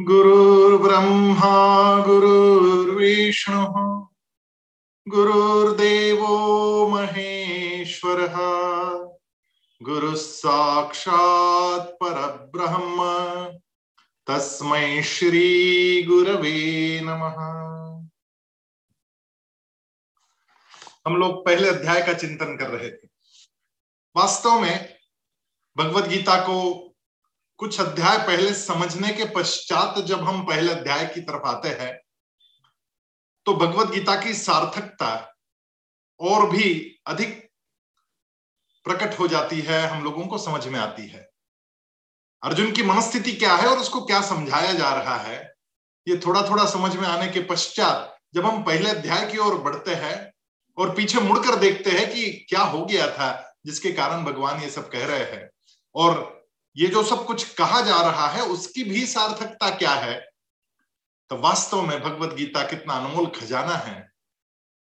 गुरुर्ब्रह्मा, गुरुर्विष्णुः, गुरुर्देवो महेश्वरः गुरुः परब्रह्म, तस्मै श्री गुरवे नमः। हम लोग पहले अध्याय का चिंतन कर रहे थे। वास्तव में भगवत गीता को कुछ अध्याय पहले समझने के पश्चात जब हम पहले अध्याय की तरफ़ आते हैं तो भगवत गीता की सार्थकता और भी अधिक प्रकट हो जाती है, हम लोगों को समझ में आती है। अर्जुन की मनस्थिति क्या है और उसको क्या समझाया जा रहा है, ये थोड़ा थोड़ा समझ में आने के पश्चात जब हम पहले अध्याय की ओर बढ़ते हैं और पीछे मुड़कर देखते हैं कि क्या हो गया था जिसके कारण भगवान ये सब कह रहे हैं और ये जो सब कुछ कहा जा रहा है, उसकी भी सार्थकता क्या है? तो वास्तव में भगवत गीता कितना अनमोल खजाना है।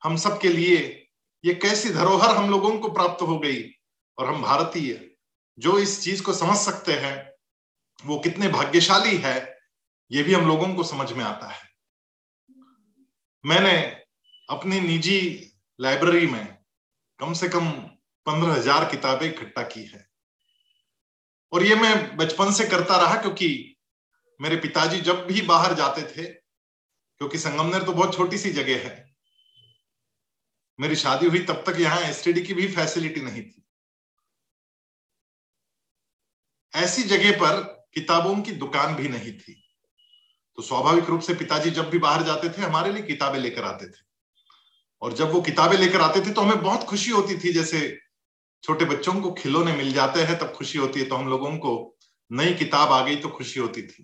हम सब के लिए ये कैसी धरोहर हम लोगों को प्राप्त हो गई, और हम भारतीय जो इस चीज़ को समझ सकते हैं, वो कितने भाग्यशाली है, ये भी हम लोगों को समझ में आता है। मैंने अपनी निजी लाइब्रेरी में कम से कम पंद्रह हज़ार किताबें इकट्ठा की है। और ये मैं बचपन से करता रहा क्योंकि मेरे पिताजी जब भी बाहर जाते थे, क्योंकि संगमनेर तो बहुत छोटी सी जगह है, मेरी शादी हुई तब तक यहाँ एसटीडी की भी फैसिलिटी नहीं थी। ऐसी जगह पर किताबों की दुकान भी नहीं थी। तो स्वाभाविक रूप से पिताजी जब भी बाहर जाते थे, हमारे लिए किताबें लेकर आते थे। और जब वो किताबें लेकर आते थे तो हमें बहुत खुशी होती थी, जैसे छोटे बच्चों को खिलौने मिल जाते हैं, तब खुशी होती है। तो हम लोगों को नई किताब आ गई तो खुशी होती थी।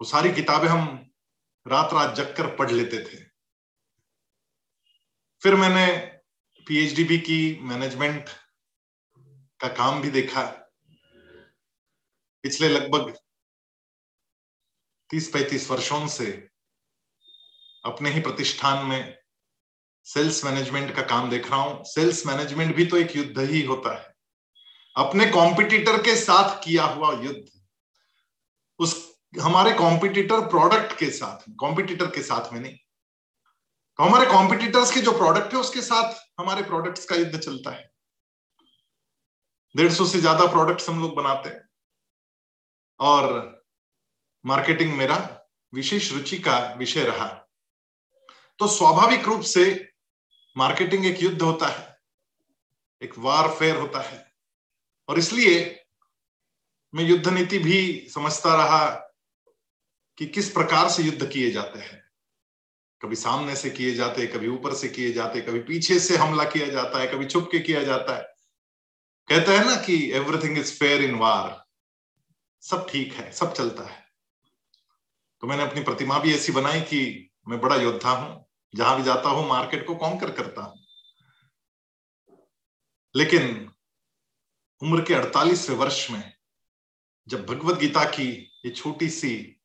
वो सारी किताबें हम रात रात जग कर पढ़ लेते थे। फिर मैंने पीएचडी भी की मैनेजमेंट का काम भी देखा। पिछले लगभग तीस पैंतीस वर्षों से अपने ही प्रतिष्ठान में सेल्स मैनेजमेंट का काम देख रहा हूँ। सेल्स मैनेजमेंट भी तो एक युद्ध ही होता है। अपने कॉम्पिटिटर के साथ किया हुआ युद्ध, उस हमारे कॉम्पिटिटर प्रोडक्ट के साथ कॉम्पिटिटर के साथ में नहीं। तो हमारे कॉम्पिटिटर्स के जो प्रोडक्ट है, उसके साथ हमारे प्रोडक्ट्स का युद्ध चलता है। डेढ़ सौ से ज़्यादा प्रोडक्ट्स हम लोग बनाते हैं। और मार्केटिंग मेरा विशेष रुचि का विषय रहा। तो स्वाभाविक रूप से मार्केटिंग एक युद्ध होता है, एक वारफेयर होता है। और इसलिए मैं युद्ध नीति भी समझता रहा कि किस प्रकार से युद्ध किए जाते हैं। कभी सामने से किए जाते कभी ऊपर से किए जाते कभी पीछे से हमला किया जाता है, कभी छुप के किया जाता है। कहते हैं ना कि everything is fair in war सब ठीक है, सब चलता है। तो मैंने अपनी प्रतिमा भी ऐसी बनाई कि मैं बड़ा योद्धा हूँ जहाँ भी जाता हूँ मार्केट को कॉन्कर करता हूँ। लेकिन उम्र के अड़तालीसवें वर्ष में जब भगवत गीता की ये छोटी सी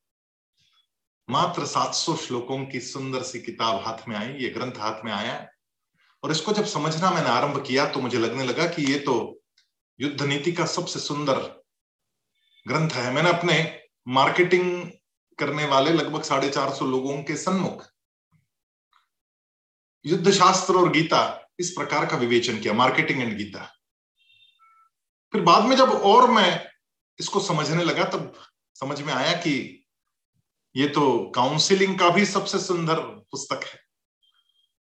मात्र 700 श्लोकों की सुंदर सी किताब हाथ में आई, ये ग्रंथ हाथ में आया, और इसको जब समझना मैंने आरंभ किया तो मुझे लगने लगा कि ये तो युद्ध नीति का सबसे सुंदर ग्रंथ है। मैंने अपने मार्केटिंग करने वाले लगभग साढ़े चार सौ लोगों के सन्मुख युद्ध शास्त्र और गीता इस प्रकार का विवेचन किया मार्केटिंग एंड गीता। फिर बाद में जब और मैं इसको समझने लगा, तब समझ में आया कि ये तो काउंसिलिंग का भी सबसे सुंदर पुस्तक है।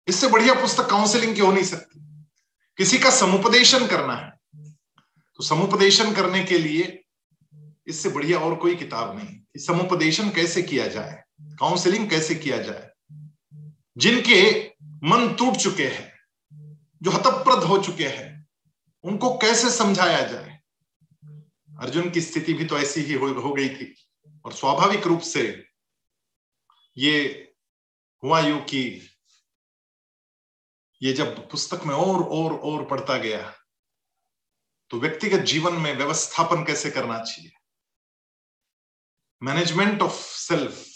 इससे बढ़िया पुस्तक काउंसिलिंग की हो नहीं सकती। किसी का समुपदेशन करना है तो समुपदेशन करने के लिए इससे बढ़िया और कोई किताब नहीं। समुपदेशन कैसे किया जाए काउंसलिंग कैसे किया जाए, जिनके मन टूट चुके हैं जो हतप्रद हो चुके हैं उनको कैसे समझाया जाए? अर्जुन की स्थिति भी तो ऐसी ही हो, हो गई थी और स्वाभाविक रूप से ये हुआ यू कि ये जब पुस्तक में और और और पढ़ता गया तो व्यक्तिगत जीवन में व्यवस्थापन कैसे करना चाहिए? मैनेजमेंट ऑफ़ सेल्फ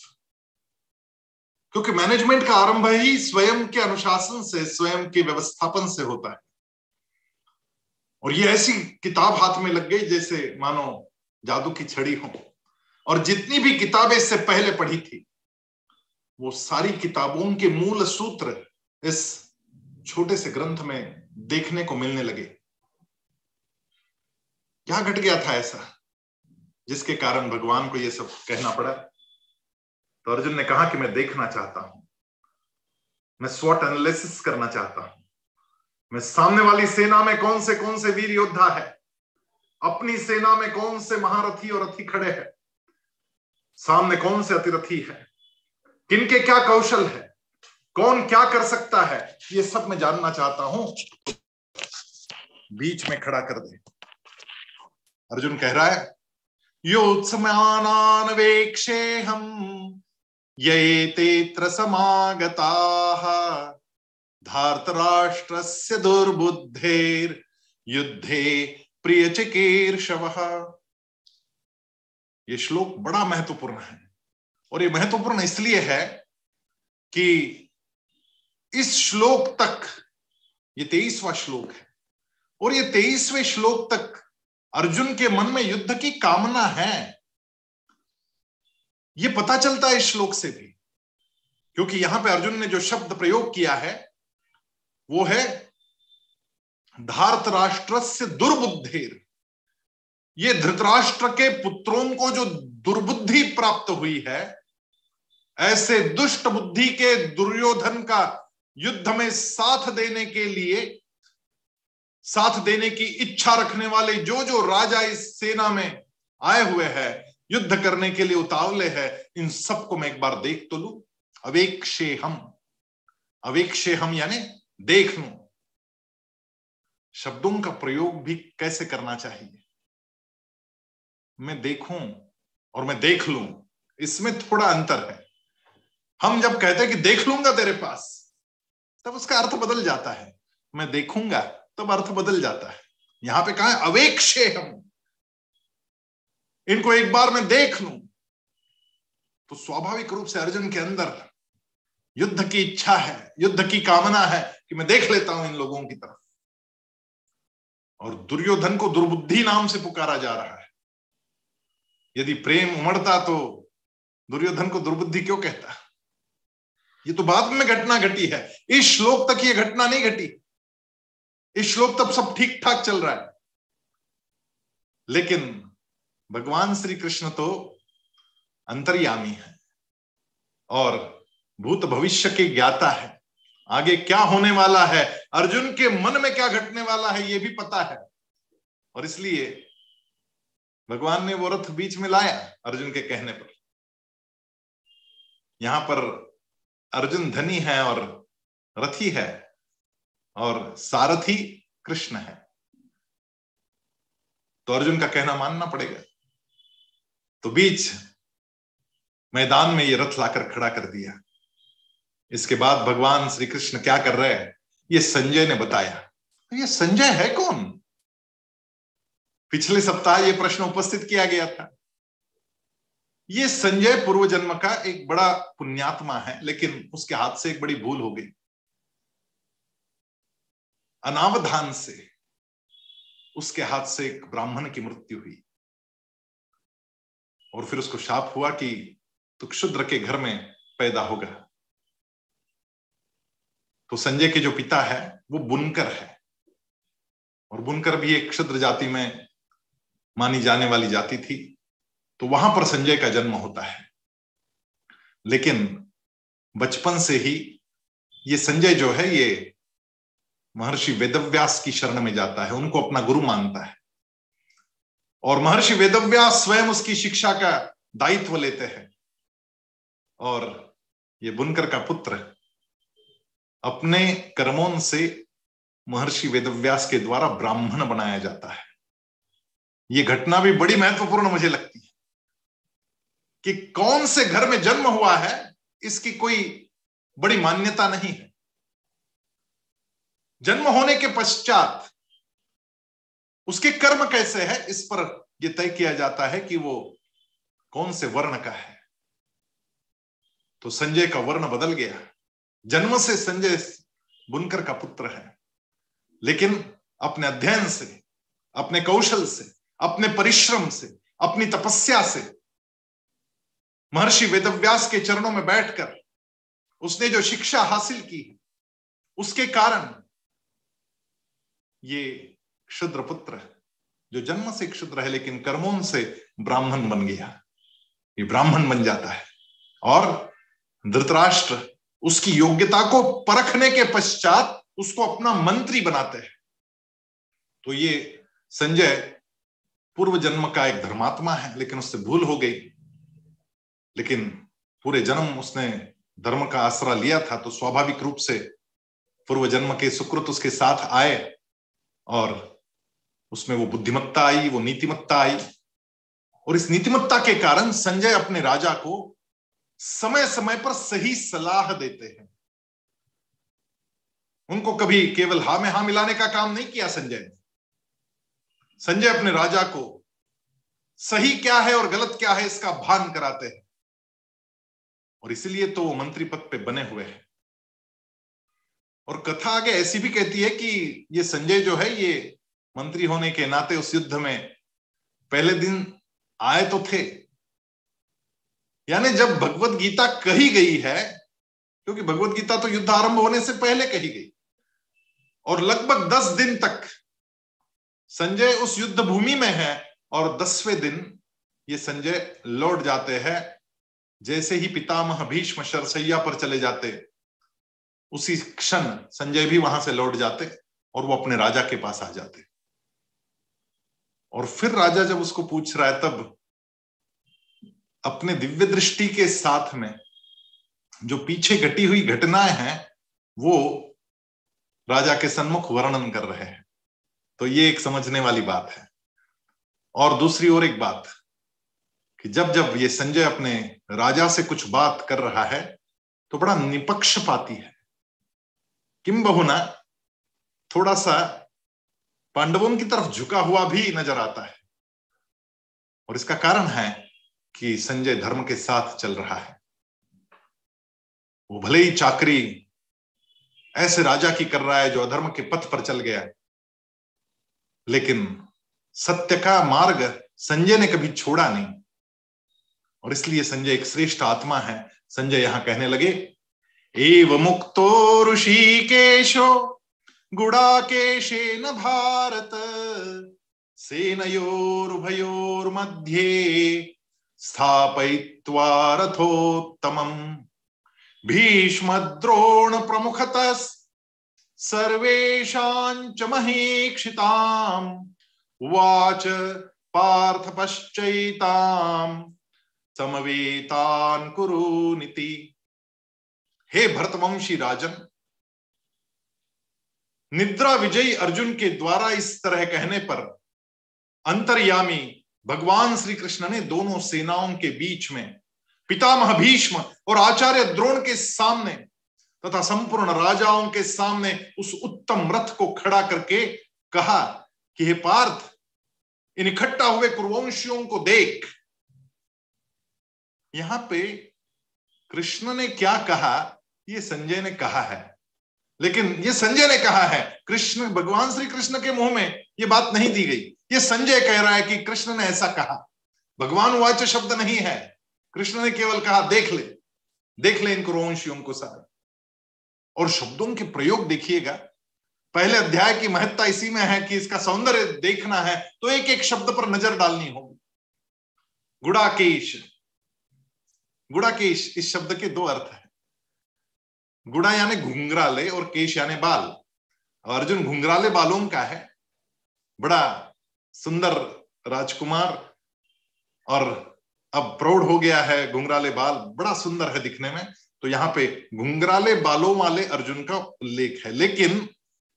क्योंकि मैनेजमेंट का आरंभ ही स्वयं के अनुशासन से, स्वयं के व्यवस्थापन से होता है। और ये ऐसी किताब हाथ में लग गई जैसे मानो जादू की छड़ी हो। और जितनी भी किताबें इससे पहले पढ़ी थी, वो सारी किताबों के मूल सूत्र इस छोटे से ग्रंथ में देखने को मिलने लगे। क्या घट गया था ऐसा, जिसके कारण भगवान को यह सब कहना पड़ा? तो अर्जुन ने कहा कि मैं देखना चाहता हूँ। मैं स्वट एनालिसिस करना चाहता हूँ। मैं सामने वाली सेना में कौन से कौन से वीर योद्धा है? अपनी सेना में कौन से महारथी और रथी खड़े हैं? सामने कौन से अतिरथी है? किनके क्या कौशल है? कौन क्या कर सकता है? ये सब मैं जानना चाहता हूँ। बीच में खड़ा कर दे। अर्जुन कह रहा है योत्समानानवेक्षे हम ये तेत्र समागता धार्तराष्ट्रस्य दुर्बुद्धेर युद्धे प्रिय चिकीर्षव ये श्लोक बड़ा महत्वपूर्ण है और ये महत्वपूर्ण इसलिए है कि इस श्लोक तक, ये तेईसवा श्लोक है और ये तेईसवें श्लोक तक अर्जुन के मन में युद्ध की कामना है। ये पता चलता है इस श्लोक से भी। क्योंकि यहाँ पे अर्जुन ने जो शब्द प्रयोग किया है, वो है धार्त राष्ट्र से दुर्बुद्धेर। ये धृतराष्ट्र के पुत्रों को जो दुर्बुद्धि प्राप्त हुई है, ऐसे दुष्ट बुद्धि के दुर्योधन का युद्ध में साथ देने के लिए, साथ देने की इच्छा रखने वाले जो जो राजा इस सेना में आए हुए हैं युद्ध करने के लिए उतावले है, इन सबको मैं एक बार देख तो लू। अवेक्षे हम अवेक्षे हम यानी देख लू। शब्दों का प्रयोग भी कैसे करना चाहिए? मैं देखूँ और मैं देख लू। इसमें थोड़ा अंतर है। हम जब कहते हैं कि देख लूँगा तेरे पास, तब उसका अर्थ बदल जाता है। मैं देखूँगा, तब अर्थ बदल जाता है। यहाँ पे कहा अवेक्षे हम इनको एक बार मैं देख लू तो स्वाभाविक रूप से अर्जुन के अंदर युद्ध की इच्छा है, युद्ध की कामना है कि मैं देख लेता हूँ इन लोगों की तरफ़। और दुर्योधन को दुर्बुद्धि नाम से पुकारा जा रहा है। यदि प्रेम उमड़ता तो दुर्योधन को दुर्बुद्धि क्यों कहता? ये तो बाद में घटना घटी है। इस श्लोक तक ये घटना नहीं घटी। इस श्लोक तब सब ठीक ठाक चल रहा है। लेकिन भगवान श्री कृष्ण तो अंतर्यामी है और भूत भविष्य के ज्ञाता है। आगे क्या होने वाला है? अर्जुन के मन में क्या घटने वाला है, ये भी पता है। और इसलिए भगवान ने वो रथ बीच में लाया अर्जुन के कहने पर। यहाँ पर अर्जुन धनी है और रथी है और सारथी कृष्ण है। तो अर्जुन का कहना मानना पड़ेगा। तो बीच मैदान में ये रथ लाकर खड़ा कर दिया। इसके बाद भगवान श्री कृष्ण क्या कर रहे हैं? ये संजय ने बताया। तो ये संजय है कौन? पिछले सप्ताह ये प्रश्न उपस्थित किया गया था। ये संजय पूर्व जन्म का एक बड़ा पुण्यात्मा है, लेकिन उसके हाथ से एक बड़ी भूल हो गई। अनावधान से उसके हाथ से एक ब्राह्मण की मृत्यु हुई। और फिर उसको शाप हुआ कि तू क्षुद्र के घर में पैदा होगा तो संजय के जो पिता है, वो बुनकर है। और बुनकर भी एक क्षुद्र जाति में मानी जाने वाली जाति थी। तो वहाँ पर संजय का जन्म होता है। लेकिन बचपन से ही ये संजय जो है, ये महर्षि वेदव्यास की शरण में जाता है। उनको अपना गुरु मानता है। और महर्षि वेदव्यास स्वयं उसकी शिक्षा का दायित्व लेते हैं। और ये बुनकर का पुत्र अपने कर्मों से महर्षि वेदव्यास के द्वारा ब्राह्मण बनाया जाता है। ये घटना भी बड़ी महत्वपूर्ण मुझे लगती है कि कौन से घर में जन्म हुआ है, इसकी कोई बड़ी मान्यता नहीं है। जन्म होने के पश्चात उसके कर्म कैसे है, इस पर यह तय किया जाता है कि वो कौन से वर्ण का है। तो संजय का वर्ण बदल गया। जन्म से संजय बुनकर का पुत्र है। लेकिन अपने अध्ययन से, अपने कौशल से, अपने परिश्रम से, अपनी तपस्या से महर्षि वेदव्यास के चरणों में बैठकर उसने जो शिक्षा हासिल की, उसके कारण ये क्षुद्र पुत्र जो जन्म से क्षुद्र है, लेकिन कर्मों से ब्राह्मण बन गया ये ब्राह्मण बन जाता है। और धृतराष्ट्र उसकी योग्यता को परखने के पश्चात उसको अपना मंत्री बनाते हैं। तो ये संजय पूर्व जन्म का एक धर्मात्मा है, लेकिन उससे भूल हो गई। लेकिन पूरे जन्म उसने धर्म का आसरा लिया था तो स्वाभाविक रूप से पूर्व जन्म के सुकृत उसके साथ आए और उसमें वो बुद्धिमत्ता आई, वो नीतिमत्ता आई। और इस नीतिमत्ता के कारण संजय अपने राजा को समय समय पर सही सलाह देते हैं। उनको कभी केवल हा में हा मिलाने का काम नहीं किया संजय ने। संजय अपने राजा को सही क्या है और गलत क्या है इसका भान कराते हैं। और इसलिए तो वो मंत्री पद पे बने हुए हैं। और कथा आगे ऐसी भी कहती है कि ये संजय जो है, ये मंत्री होने के नाते उस युद्ध में पहले दिन आए तो थे। यानी जब भगवत गीता कही गई है, क्योंकि भगवत गीता तो युद्ध आरंभ होने से पहले कही गई, और लगभग दस दिन तक संजय उस युद्ध भूमि में है, और दसवें दिन ये संजय लौट जाते हैं, जैसे ही पितामह भीष्म शरसैया पर चले जाते, उसी क्षण संजय भी वहाँ से लौट जाते, और वो अपने राजा के पास आ जाते। और फिर राजा जब उसको पूछ रहा है, तब अपने दिव्य दृष्टि के साथ में जो पीछे घटी हुई घटनाएँ हैं, वो राजा के सन्मुख वर्णन कर रहे हैं। तो ये एक समझने वाली बात है। और दूसरी ओर एक बात कि जब जब ये संजय अपने राजा से कुछ बात कर रहा है तो बड़ा निपक्षपाती है। किम बहुना थोड़ा सा पांडवों की तरफ़ झुका हुआ भी नज़र आता है। और इसका कारण है कि संजय धर्म के साथ चल रहा है। वो भले ही चाकरी ऐसे राजा की कर रहा है जो अधर्म के पथ पर चल गया लेकिन सत्य का मार्ग संजय ने कभी छोड़ा नहीं। और इसलिए संजय एक श्रेष्ठ आत्मा है। संजय यहाँ कहने लगे एव मुक्तो ऋषिकेशो गुडाकेशेन भारत, सेनयोरुभयोर्मध्ये स्थापयित्वा रथोत्तमम्। भीष्मद्रोण प्रमुखतः महीक्षिताम्। उवाच पार्थ पश्चैताम् समवेतान् कुरुनिति हे भरतवंशी राजन निद्रा विजयी अर्जुन के द्वारा इस तरह कहने पर अंतर्यामी भगवान श्री कृष्ण ने दोनों सेनाओं के बीच में पितामह भीष्म और आचार्य द्रोण के सामने तथा संपूर्ण राजाओं के सामने उस उत्तम रथ को खड़ा करके कहा कि हे पार्थ, इन इकट्ठा हुए कुरुवंशियों को देख। यहाँ पे कृष्ण ने क्या कहा? ये संजय ने कहा है। लेकिन ये संजय ने कहा है, कृष्ण, भगवान श्री कृष्ण के मुँह में ये बात नहीं दी गई। ये संजय कह रहा है कि कृष्ण ने ऐसा कहा। भगवान वाच्य शब्द नहीं है। कृष्ण ने केवल कहा, देख ले देख ले इन कुरुवंशियों को सारे और शब्दों के प्रयोग देखिएगा। पहले अध्याय की महत्ता इसी में है कि इसका सौंदर्य देखना है तो एक एक शब्द पर नज़र डालनी होगी। गुड़ाकेश। गुड़ाकेश, इस शब्द के दो अर्थ है। गुड़ा यानी घुंघराले और केश यानी बाल अर्जुन, घुंघराले बालों का है? बड़ा सुंदर राजकुमार और अब प्रौढ़ हो गया है घुंघराले बाल। बड़ा सुंदर है दिखने में। तो यहाँ पे घुंघराले बालों वाले अर्जुन का उल्लेख है। लेकिन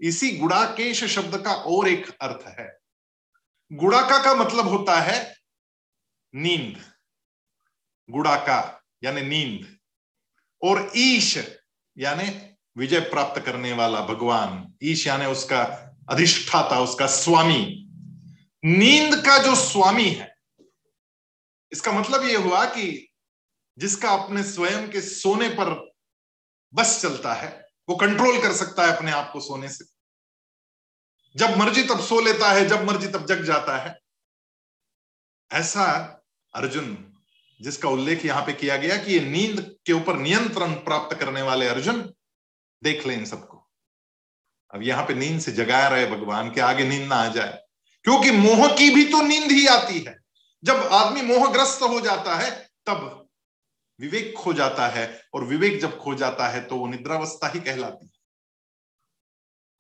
इसी गुड़ाकेश शब्द का और एक अर्थ है। गुड़ाका का मतलब होता है नींद। गुड़ाका, यानी नींद। और ईश यानी विजय प्राप्त करने वाला भगवान ईश यानी उसका अधिष्ठाता, उसका स्वामी। नींद का जो स्वामी है, इसका मतलब यह हुआ कि जिसका अपने स्वयं के सोने पर बस चलता है, वो कंट्रोल कर सकता है अपने आप को सोने से। जब मर्ज़ी तब सो लेता है, जब मर्ज़ी तब जग जाता है। ऐसा अर्जुन जिसका उल्लेख यहाँ पे किया गया कि ये नींद के ऊपर नियंत्रण प्राप्त करने वाले अर्जुन देख लें इन सबको। अब यहाँ पे नींद से जगाया रहे भगवान के, आगे नींद ना आ जाए। क्योंकि मोह की भी तो नींद ही आती है। जब आदमी मोहग्रस्त हो जाता है, तब विवेक खो जाता है और विवेक जब खो जाता है तो वो निद्रावस्था ही कहलाती है।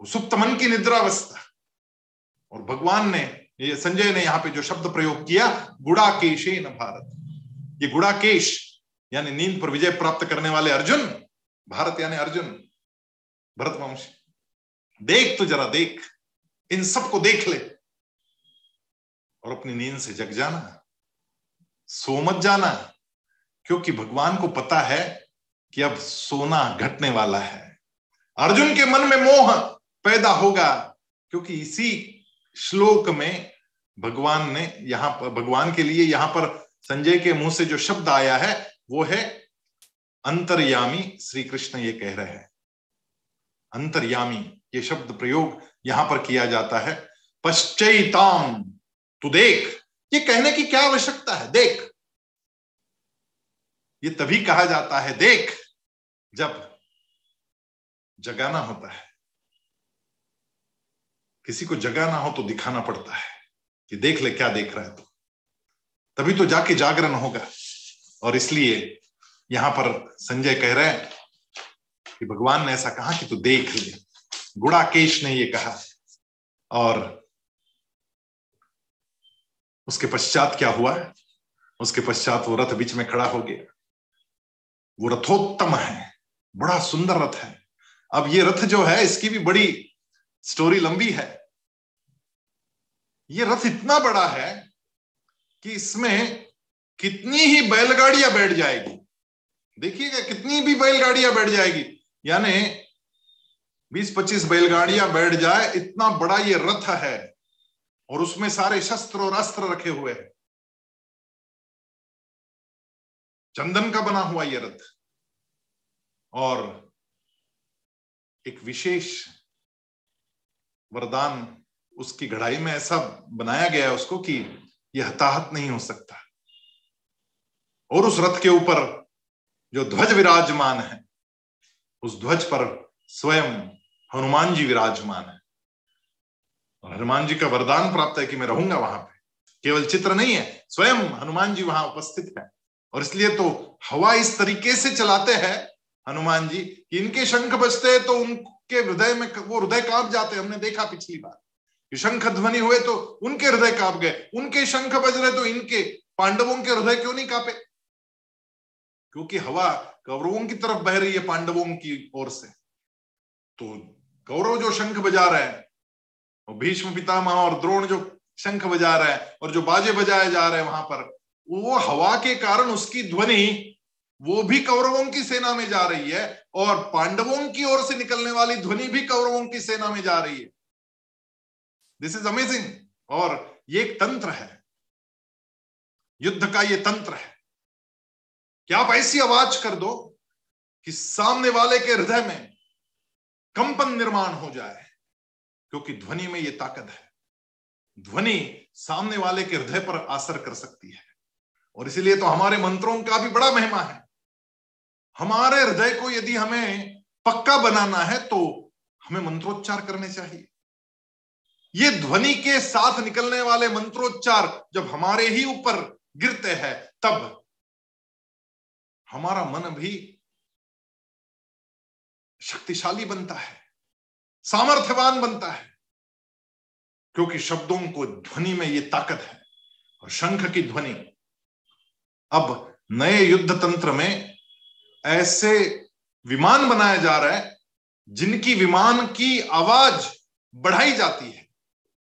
सुप्त मन की निद्रावस्था। और भगवान ने संजय ने यहाँ पे जो शब्द प्रयोग किया गुड़ाकेशे न भारत। ये गुड़ाकेश, यानी नींद पर विजय प्राप्त करने वाले अर्जुन, भारत यानी अर्जुन भरत वंश देख तो जरा, देख, इन सबको देख ले। और अपनी नींद से जग जाना, सो मत जाना, क्योंकि भगवान को पता है कि अब सोना घटने वाला है। अर्जुन के मन में मोह पैदा होगा, क्योंकि इसी श्लोक में भगवान ने यहाँ पर, भगवान के लिए यहाँ पर संजय के मुँह से जो शब्द आया है, वो है अंतर्यामी श्री कृष्ण ये कह रहे हैं। अंतर्यामी, ये शब्द प्रयोग यहाँ पर किया जाता है। पश्चैताम, तू देख, ये कहने की क्या आवश्यकता है? देख। ये तभी कहा जाता है, देख, जब जगाना होता है। किसी को जगाना हो तो दिखाना पड़ता है कि देख ले, क्या देख रहा है तो। तभी तो जाके जागरण होगा। और इसलिए यहाँ पर संजय कह रहे हैं कि भगवान ने ऐसा कहा कि तू देख ले। गुड़ाकेश ने ये कहा। और उसके पश्चात क्या हुआ? उसके पश्चात वो रथ बीच में खड़ा हो गया। वो रथोत्तम है। बड़ा सुंदर रथ है। अब ये रथ जो है, इसकी भी बड़ी स्टोरी लंबी है। ये रथ इतना बड़ा है कि इसमें कितनी ही बैलगाड़ियाँ बैठ जाएगी। देखिएगा, कितनी भी बैलगाड़ियाँ बैठ जाएगी। यानी 20-25 बैलगाड़ियाँ बैठ जाए, इतना बड़ा ये रथ है और उसमें सारे शस्त्र और अस्त्र रखे हुए हैं। चंदन का बना हुआ ये रथ। और एक विशेष वरदान उसकी घड़ाई में ऐसा बनाया गया है उसको कि यह हताहत नहीं हो सकता। और उस रथ के ऊपर जो ध्वज विराजमान है, उस ध्वज पर स्वयं हनुमान जी विराजमान है। और हनुमान जी का वरदान प्राप्त है कि मैं रहूँगा वहाँ पे। केवल चित्र नहीं है, स्वयं हनुमान जी वहाँ उपस्थित है। और इसलिए तो हवा इस तरीके से चलाते हैं, हनुमान जी, कि इनके शंख बजते हैं तो उनके हृदय में वो हृदय काँप जाते हैं। हमने देखा पिछली बार। शंख ध्वनि हुए तो उनके हृदय काँप गए, उनके शंख बज रहे तो इनके पांडवों के हृदय क्यों नहीं कांपे? क्योंकि हवा कौरवों की तरफ़ बह रही है पांडवों की ओर से। तो कौरव जो शंख बजा रहे हैं भीष्म पितामह और द्रोण जो शंख बजा रहे हैं, और जो बाजे बजाए जा रहे हैं वहाँ पर, वो हवा के कारण उसकी ध्वनि, वो भी कौरवों की सेना में जा रही है, और पांडवों की ओर से निकलने वाली ध्वनि भी कौरवों की सेना में जा रही है। दिस इज़ अमेजिंग और ये एक तंत्र है। युद्ध का ये तंत्र है। क्या आप ऐसी आवाज़ कर दो कि सामने वाले के हृदय में कंपन निर्माण हो जाए, क्योंकि ध्वनि में ये ताकत है। ध्वनि सामने वाले के हृदय पर असर कर सकती है। और इसीलिए तो हमारे मंत्रों का भी बड़ा महिमा है। हमारे हृदय को यदि हमें पक्का बनाना है तो हमें मंत्रोच्चार करने चाहिए। ये ध्वनि के साथ निकलने वाले मंत्रोच्चार जब हमारे ही ऊपर गिरते हैं, तब हमारा मन भी शक्तिशाली बनता है, सामर्थ्यवान बनता है, क्योंकि शब्दों को ध्वनि में ये ताकत है। और शंख की ध्वनि, अब नए युद्ध तंत्र में ऐसे विमान बनाया जा रहा है जिनकी विमान की आवाज़ बढ़ाई जाती है।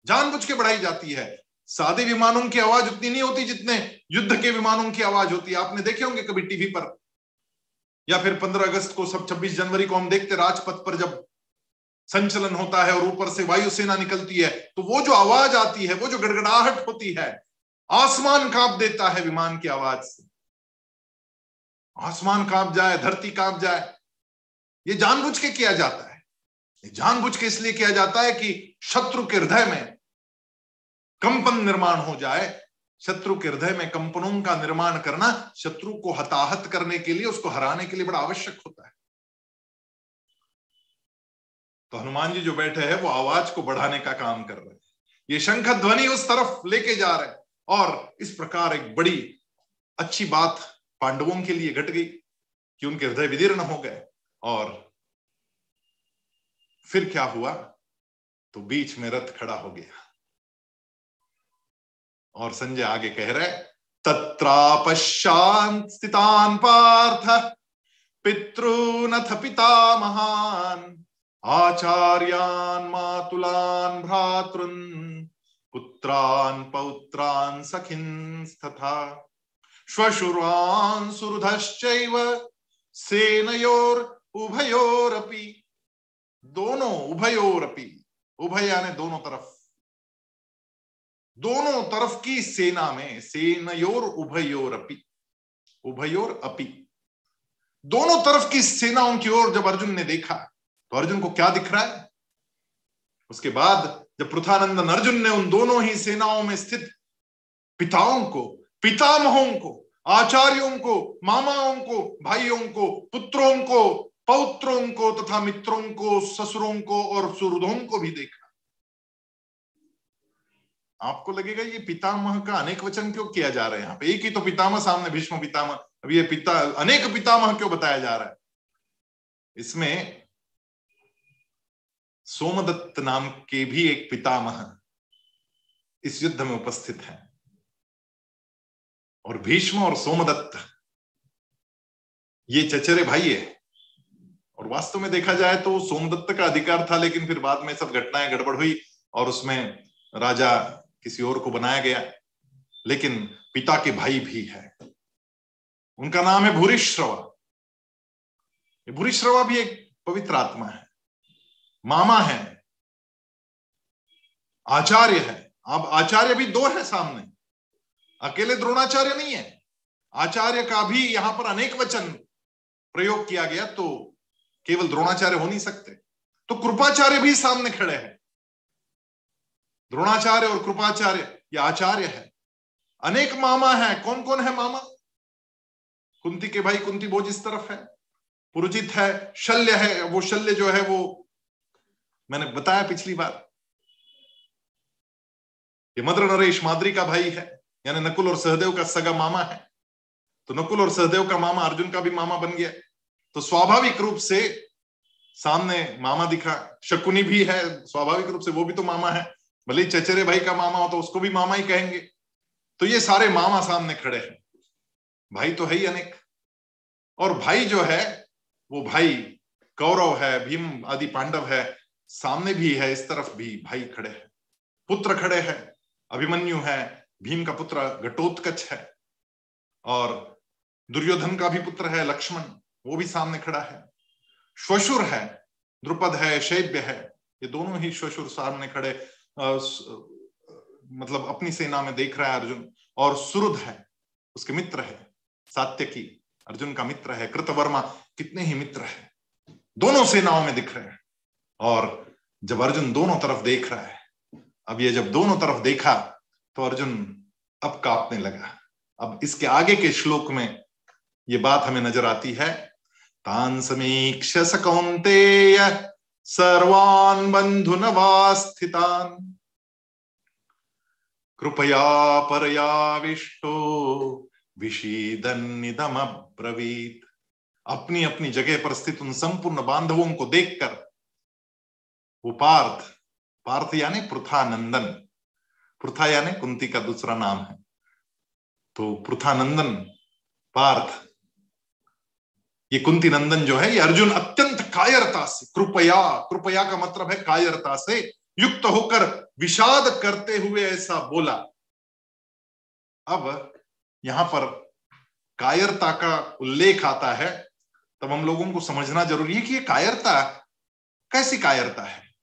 जानबूझ के बढ़ाई जाती है। सादे विमानों की आवाज़ उतनी नहीं होती जितने युद्ध के विमानों की आवाज़ होती है। आपने देखे होंगे कभी टीवी पर? या फिर 15 अगस्त को सब 26 जनवरी को हम देखते राजपथ पर जब संचलन होता है और ऊपर से वायुसेना निकलती है तो वो जो आवाज़ आती है, वो जो गड़गड़ाहट होती है, आसमान काँप देता है विमान की आवाज़ से। आसमान काँप जाए, धरती काँप जाए, ये जानबूझ के किया जाता है। जानबूझ के इसलिए किया जाता है कि शत्रु के हृदय में कंपन निर्माण हो जाए, शत्रु के हृदय में कंपनों का निर्माण करना शत्रु को हताहत करने के लिए, उसको हराने के लिए बड़ा आवश्यक होता है। तो हनुमान जी जो बैठे हैं, वो आवाज़ को बढ़ाने का काम कर रहे हैं। ये शंख ध्वनि उस तरफ़ लेके जा रहे हैं और इस प्रकार एक बड़ी, अच्छी बात पांडवों के लिए घट गई कि उनके हृदय विदीर्ण हो गए और फिर क्या हुआ? तो बीच में रथ खड़ा हो गया। और संजय आगे कह रहे तत्रापश्चान स्थितान पार्थ, पितृनथ पिता महान, आचार्यान मातुलान भ्रातृन, पुत्रान पौत्रान सखिन तथा श्वशुरान सुहृदश्चैव सेनयोर उभयोरपि, दोनों उभयोरपि, उभय यानी दोनों तरफ़ दोनों तरफ़ की सेना में, सेनयोर, उभयोर, अपी। उभयोर, अपी। दोनों तरफ़ की सेनाओं की ओर, जब अर्जुन ने देखा तो अर्जुन को क्या दिख रहा है? उसके बाद, जब पृथानंदन अर्जुन ने उन दोनों ही सेनाओं में स्थित पिताओं को, पितामहों को, आचार्यों को, मामाओं को, भाइयों को, पुत्रों को, पौत्रों को तथा मित्रों को, ससुरों को और सुहृदों को भी देखा आपको लगेगा ये पितामह का अनेक वचन क्यों किया जा रहा है? यहाँ पे एक ही तो पितामह सामने, भीष्म पितामह। अब ये पिता, अनेक पितामह क्यों बताया जा रहा है? इसमें सोमदत्त नाम के भी एक पितामह इस युद्ध में उपस्थित है। और भीष्म और सोमदत्त, ये चचरे भाई है। और वास्तव में देखा जाए तो सोमदत्त का अधिकार था, लेकिन फिर बाद में सब घटनाएँ गड़बड़ हुई और उसमें राजा किसी और को बनाया गया लेकिन पिता के भाई भी है। उनका नाम है भूरिश्रवा। भूरिश्रवा भी एक पवित्र आत्मा है। मामा है, आचार्य है। अब आचार्य भी दो है सामने। अकेले द्रोणाचार्य नहीं है। आचार्य का भी यहाँ पर अनेक वचन प्रयोग किया गया तो केवल द्रोणाचार्य हो नहीं सकते। तो कृपाचार्य भी सामने खड़े हैं। द्रोणाचार्य और कृपाचार्य, ये आचार्य है। अनेक मामा है। कौन कौन है मामा? कुंती के भाई कुंती बोझ इस तरफ़ है। पुरुजित है, शल्य है, वो शल्य जो है वो, मैंने बताया पिछली बार। ये मद्र नरेश माद्री का भाई है, यानी नकुल और सहदेव का सगा मामा है। तो नकुल और सहदेव का मामा अर्जुन का भी मामा बन गया। तो स्वाभाविक रूप से सामने मामा दिखा, शकुनी भी है, स्वाभाविक रूप से वो भी तो मामा है। भले चचेरे भाई का मामा हो तो उसको भी मामा ही कहेंगे। तो ये सारे मामा सामने खड़े हैं। भाई तो है ही अनेक। और भाई जो है, वो भाई कौरव है, भीम आदि पांडव है, सामने भी है, इस तरफ़ भी भाई खड़े हैं। पुत्र खड़े हैं, अभिमन्यु है, भीम का पुत्र घटोत्कच है। और दुर्योधन का भी पुत्र है, लक्ष्मण, वो भी सामने खड़ा है। श्वशुर है, द्रुपद है शैब्य है, ये दोनों ही श्वशुर सामने खड़े। मतलब अपनी सेना में देख रहा है अर्जुन, और सुरुद है, उसके मित्र है, सात्यकी, अर्जुन का मित्र है, कृतवर्मा, कितने ही मित्र है, दोनों सेनाओं में दिख रहे हैं, और जब अर्जुन दोनों तरफ़ देख रहा है, अब ये जब दोनों तरफ़ देखा तो अर्जुन अब कांपने लगा। अब इसके आगे के श्लोक में ये बात हमें नज़र आती है, तान समीक्ष सकौंतेय, सर्वान् बन्धुनवास्थितान् कृपया परयाविष्टो, विषीदन्निदमब्रवीत। अपनी अपनी जगह पर स्थित उन संपूर्ण बांधवों को देखकर, वो पार्थ पार्थ यानी पृथानंदन पृथा यानी कुंती का दूसरा नाम है। तो पृथानंदन पार्थ, ये कुंती नंदन जो है, ये अर्जुन अत्यंत कायरता से, कृपया कृपया का मतलब है कायरता से युक्त होकर विषाद करते हुए ऐसा बोला। अब यहाँ पर कायरता का उल्लेख आता है। तब हम लोगों को समझना ज़रूरी है कि ये कायरता कैसी कायरता है?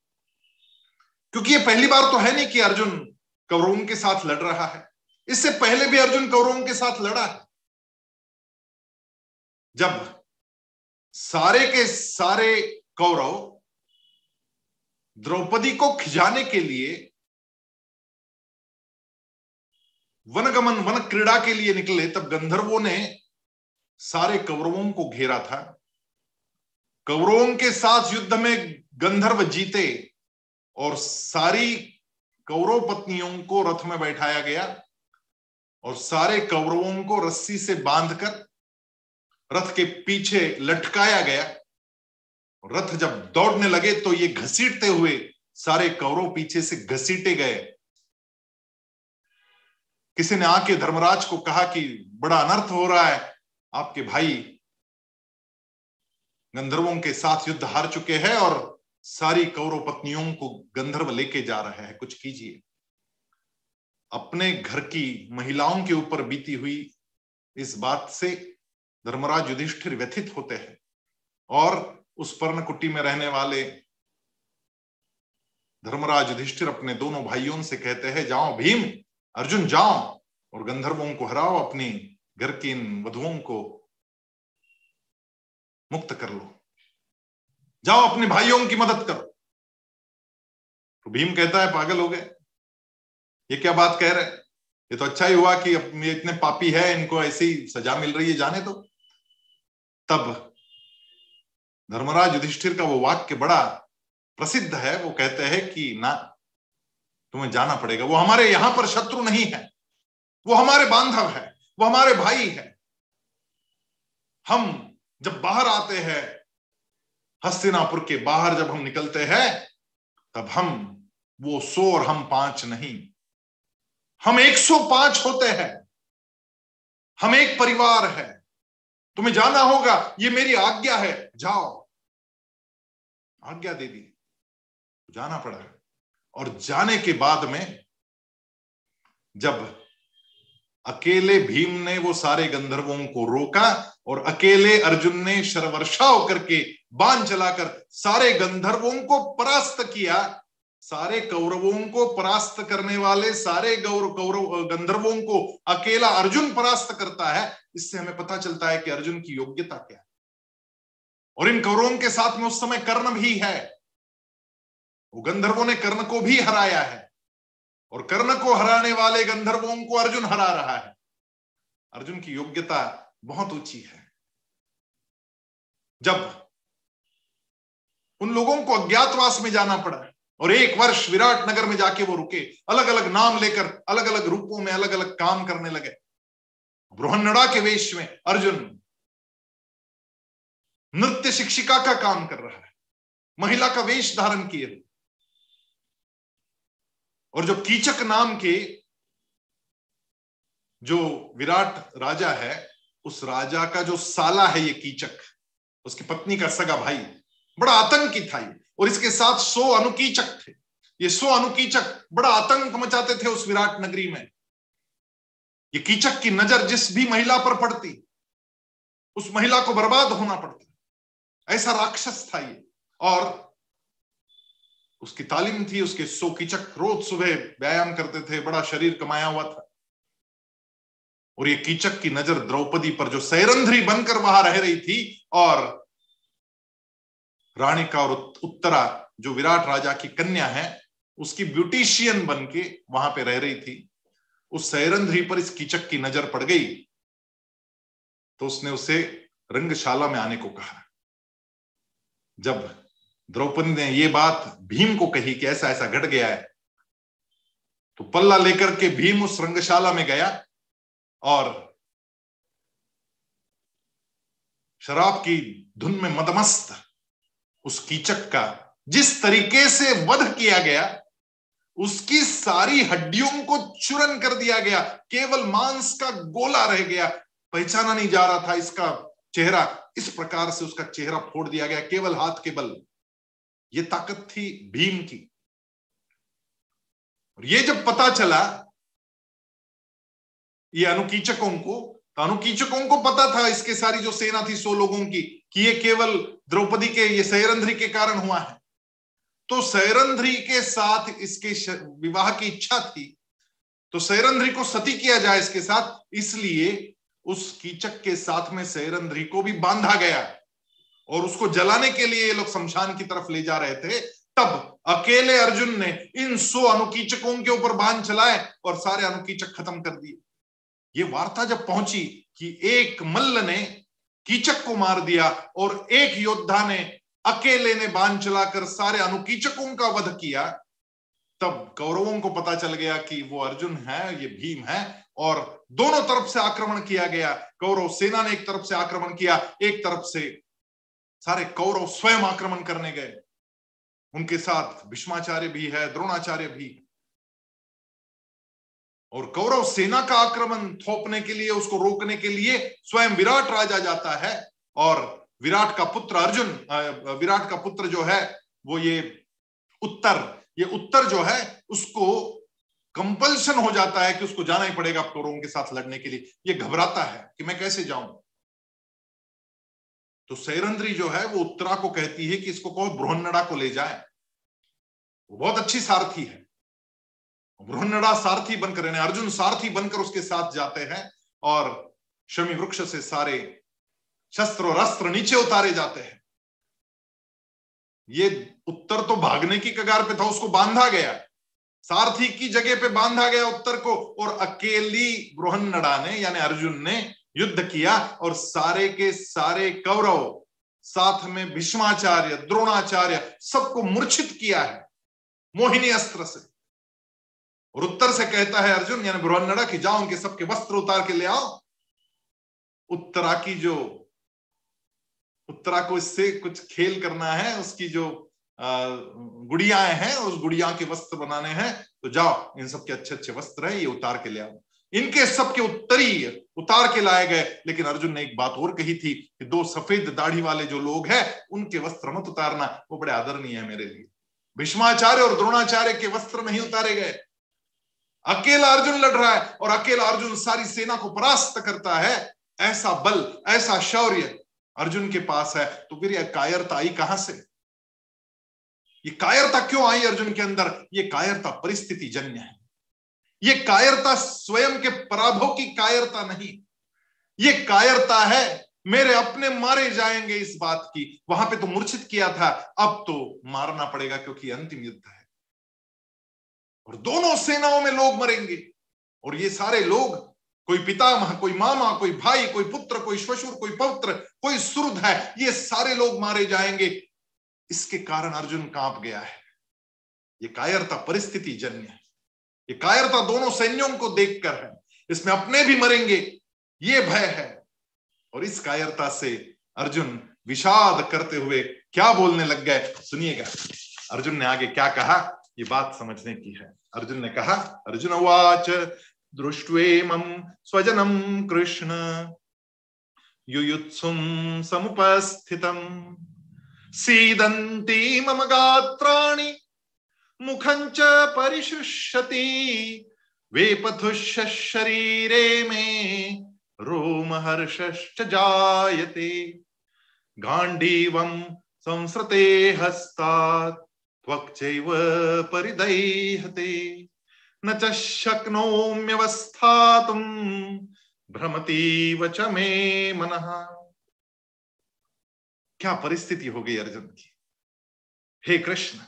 क्योंकि ये पहली बार तो है नहीं कि अर्जुन कौरवों के साथ लड़ रहा है। इससे पहले भी अर्जुन कौरवों के साथ लड़ा है। जब सारे के सारे कौरव द्रौपदी को खिजाने के लिए, वनगमन वन क्रीड़ा के लिए निकले, तब गंधर्वों ने सारे कौरवों को घेरा था। कौरवों के साथ युद्ध में गंधर्व जीते और सारी कौरव पत्नियों को रथ में बैठाया गया और सारे कौरवों को रस्सी से बांधकर रथ के पीछे लटकाया गया। रथ जब दौड़ने लगे तो ये घसीटते हुए सारे कौरव पीछे से घसीटे गए। किसी ने आके धर्मराज को कहा कि बड़ा अनर्थ हो रहा है, आपके भाई गंधर्वों के साथ युद्ध हार चुके हैं और सारी कौरव पत्नियों को गंधर्व लेके जा रहे हैं। कुछ कीजिए। अपने घर की महिलाओं के ऊपर बीती हुई इस बात से धर्मराज युधिष्ठिर व्यथित होते हैं और उस पर्ण पर्णकुटी में रहने वाले धर्मराज युधिष्ठिर अपने दोनों भाइयों से कहते हैं, जाओ भीम, अर्जुन जाओ और गंधर्वों को हराओ, अपनी घर की इन वधुओं को मुक्त कर लो। जाओ, अपने भाइयों की मदद करो। तो भीम कहता है, पागल हो गए। ये क्या बात कह रहे ये तो अच्छा ही हुआ कि ये इतने पापी है, इनको ऐसी सजा मिल रही है, जाने तो तब धर्मराज युधिष्ठिर का वो वाक्य बड़ा प्रसिद्ध है। वो कहते हैं कि ना, तुम्हें जाना पड़ेगा। वो हमारे यहाँ पर शत्रु नहीं है। वो हमारे बांधव है। वो हमारे भाई है। हम जब बाहर आते हैं, हस्तिनापुर के बाहर जब हम निकलते हैं, तब हम, वो सो और हम पाँच नहीं। हम एक सौ पाँच होते हैं। हम एक परिवार है। तुम्हें जाना होगा, ये मेरी आज्ञा है। जाओ। आज्ञा दे दी। जाना पड़ा। और जाने के बाद में जब अकेले भीम ने वो सारे गंधर्वों को रोका और अकेले अर्जुन ने शरवर्षा होकर के बाण चलाकर सारे गंधर्वों को परास्त किया सारे कौरवों को परास्त करने वाले, सारे गौरव कौरव गंधर्वों को अकेला अर्जुन परास्त करता है, इससे हमें पता चलता है कि अर्जुन की योग्यता क्या है। और इन कौरवों के साथ में उस समय कर्ण भी है। वो गंधर्वों ने कर्ण को भी हराया है। और कर्ण को हराने वाले गंधर्वों को अर्जुन हरा रहा है। अर्जुन की योग्यता बहुत ऊँची है। जब उन लोगों को अज्ञातवास में जाना पड़ा और एक वर्ष विराट नगर में जाके वो रुके अलग अलग नाम लेकर अलग अलग रूपों में अलग अलग काम करने लगे। बृहन्नड़ा के वेश में अर्जुन नृत्य शिक्षिका का काम कर रहा है, महिला का वेश धारण किए। और जो कीचक नाम के जो विराट राजा है, उस राजा का जो साला है ये कीचक, उसकी पत्नी का सगा भाई, बड़ा आतंकी था ये। और इसके साथ सो अनुकीचक थे। ये सो अनुकीचक बड़ा आतंक मचाते थे उस विराट नगरी में। ये कीचक की नज़र जिस भी महिला पर पड़ती, उस महिला को बर्बाद होना पड़ता। ऐसा राक्षस था ये। और उसकी तालीम थी, उसके सो कीचक रोज सुबह व्यायाम करते थे, बड़ा शरीर कमाया हुआ था। और ये कीचक की नज़र द्रौपदी पर जो सैरंध्री बनकर वहाँ रह रही थी और रानी का और उत्तरा जो विराट राजा की कन्या है, उसकी ब्यूटिशियन बन के वहाँ पे रह रही थी। उस सैरंध्री पर इस कीचक की नज़र पड़ गई तो उसने उसे रंगशाला में आने को कहा। जब द्रौपदी ने ये बात भीम को कही कि ऐसा ऐसा घट गया है तो पल्ला लेकर के भीम उस रंगशाला में गया और शराब की धुन में मदमस्त उस कीचक का जिस तरीके से वध किया गया, उसकी सारी हड्डियों को चूरन कर दिया गया, केवल मांस का गोला रह गया। पहचाना नहीं जा रहा था इसका चेहरा, इस प्रकार से उसका चेहरा फोड़ दिया गया, केवल हाथ के बल। ये ताकत थी भीम की। और ये जब पता चला, ये अनुकीचकों को तो अनुकीचकों को पता था इसके सारी जो सेना थी सौ लोगों की, कि ये केवल द्रौपदी के, ये सैरंध्री के कारण हुआ है। तो सैरंध्री के साथ इसके विवाह की इच्छा थी। तो सैरंध्री को सती किया जाए इसके साथ, इसलिए उस कीचक के साथ में सैरंध्री को भी बांधा गया। और उसको जलाने के लिए ये लोग शमशान की तरफ़ ले जा रहे थे। तब अकेले अर्जुन ने इन सौ अनुकीचकों के ऊपर बाँध चलाए और सारे अनुकीचक खत्म कर दिए। ये वार्ता जब पहुँची कि एक मल्ल ने कीचक को मार दिया और एक योद्धा ने अकेले ने बाँध चलाकर सारे अनुकीचकों का वध किया। तब कौरवों को पता चल गया कि वो अर्जुन है, ये भीम है और दोनों तरफ़ से आक्रमण किया गया। कौरव सेना ने एक तरफ़ से आक्रमण किया, एक तरफ़ से सारे कौरव स्वयं आक्रमण करने गए। उनके साथ भीष्माचार्य भी है, द्रोणाचार्य भी। और कौरव सेना का आक्रमण थोपने के लिए, उसको रोकने के लिए स्वयं विराट राजा जाता है। और विराट का पुत्र अर्जुन विराट का पुत्र जो है, वो ये उत्तर ये उत्तर जो है, उसको कंपल्शन हो जाता है कि उसको जाना ही पड़ेगा कौरवों के साथ लड़ने के लिए। ये घबराता है कि मैं कैसे जाऊँ? तो सैरंद्री जो है, वो उत्तरा को कहती है कि इसको कहो ब्रोहनड़ा को ले जाए। वो बहुत अच्छी सारथी है। ब्रोहनड़ा सारथी बनकर, यानी अर्जुन सारथी बनकर उसके साथ जाते हैं और शमी वृक्ष से सारे शस्त्र और अस्त्र नीचे उतारे जाते हैं। ये उत्तर तो भागने की कगार पे था, उसको बांधा गया। सारथी की जगह पे बांधा गया उत्तर को, और अकेली ब्रोहनड़ा ने, यानी अर्जुन ने युद्ध किया और सारे के सारे कौरव साथ में भीष्माचार्य, द्रोणाचार्य सबको मूर्छित किया है, मोहिनी अस्त्र से। और उत्तर से कहता है, अर्जुन, यानी ब्रोहनड़ा की जाओ, उनके सबके वस्त्र उतार के ले आओ। उत्तरा की जो, उत्तरा को इससे कुछ खेल करना है, उसकी जो गुड़िया हैं, उस गुड़िया के वस्त्र बनाने हैं तो जाओ, इन सबके अच्छे अच्छे वस्त्र है, ये उतार के ले आओ। इनके सबके उत्तरी उतार के लाए गए, लेकिन अर्जुन ने एक बात और कही थी कि दो सफ़ेद दाढ़ी वाले जो लोग हैं, उनके वस्त्र मत उतारना, वो बड़े आदरणीय है मेरे लिए। भीष्माचार्य और द्रोणाचार्य के वस्त्र नहीं उतारे गए। अकेला अर्जुन लड़ रहा है और अकेला अर्जुन सारी सेना को परास्त करता है। ऐसा बल, ऐसा शौर्य अर्जुन के पास है। तो फिर यह कायरता आई कहाँ से? ये कायरता क्यों आई अर्जुन के अंदर? ये कायरता परिस्थिति जन्य है। ये कायरता स्वयं के पराभव की कायरता नहीं। ये कायरता है, मेरे अपने मारे जाएँगे इस बात की। वहाँ पे तो मूर्छित किया था। अब तो मारना पड़ेगा क्योंकि अंतिम युद्ध है। और दोनों सेनाओं में लोग मरेंगे। और ये सारे लोग, कोई पितामह, कोई मामा, कोई भाई, कोई पुत्र, कोई श्वशुर, कोई पौत्र, कोई सुरद है, ये सारे लोग मारे जाएँगे। इसके कारण अर्जुन काँप गया है। ये कायरता परिस्थिति जन्य है। ये कायरता दोनों सैन्यों को देखकर है। इसमें अपने भी मरेंगे, ये भय है। और इस कायरता से अर्जुन विषाद करते हुए क्या बोलने लग गए? सुनिएगा। अर्जुन ने आगे क्या कहा? ये बात समझने की है। अर्जुन ने कहा, अर्जुन वाच दृष्ट्वेमं स्वजनं कृष्ण। युयुत्सुं समुपस्थितम् सीदन्ति मम गात्राणि, मुखं च परिशुष्यति। वेपथुश्च शरीरे मे, रोमहर्षश्च जायते। गाण्डीवं संसृते हस्तात्। त्वक्चैव परिदह्यते न च शक्नोम्यवस्थातुम भ्रमती वच मे मन। क्या परिस्थिति हो गई अर्जुन की? हे कृष्ण,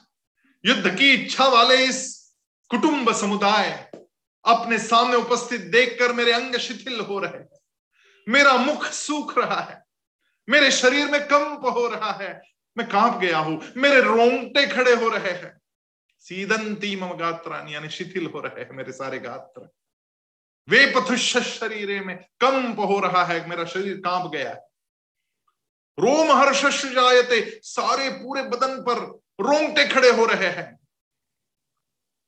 युद्ध की इच्छा वाले इस कुटुंब समुदाय अपने सामने उपस्थित देखकर मेरे अंग शिथिल हो रहे मेरा मुख सूख रहा है। मेरे शरीर में कंप हो रहा है। मैं काँप गया हूँ, मेरे रोंगटे खड़े हो रहे हैं। सीदंती मम गात्रानी यानी शिथिल हो रहे हैं मेरे सारे गात्र। वे पथुष शरीर में कंप हो रहा है, मेरा शरीर काँप गया है। रोम हर्ष जायते सारे पूरे बदन पर रोंगटे खड़े हो रहे हैं।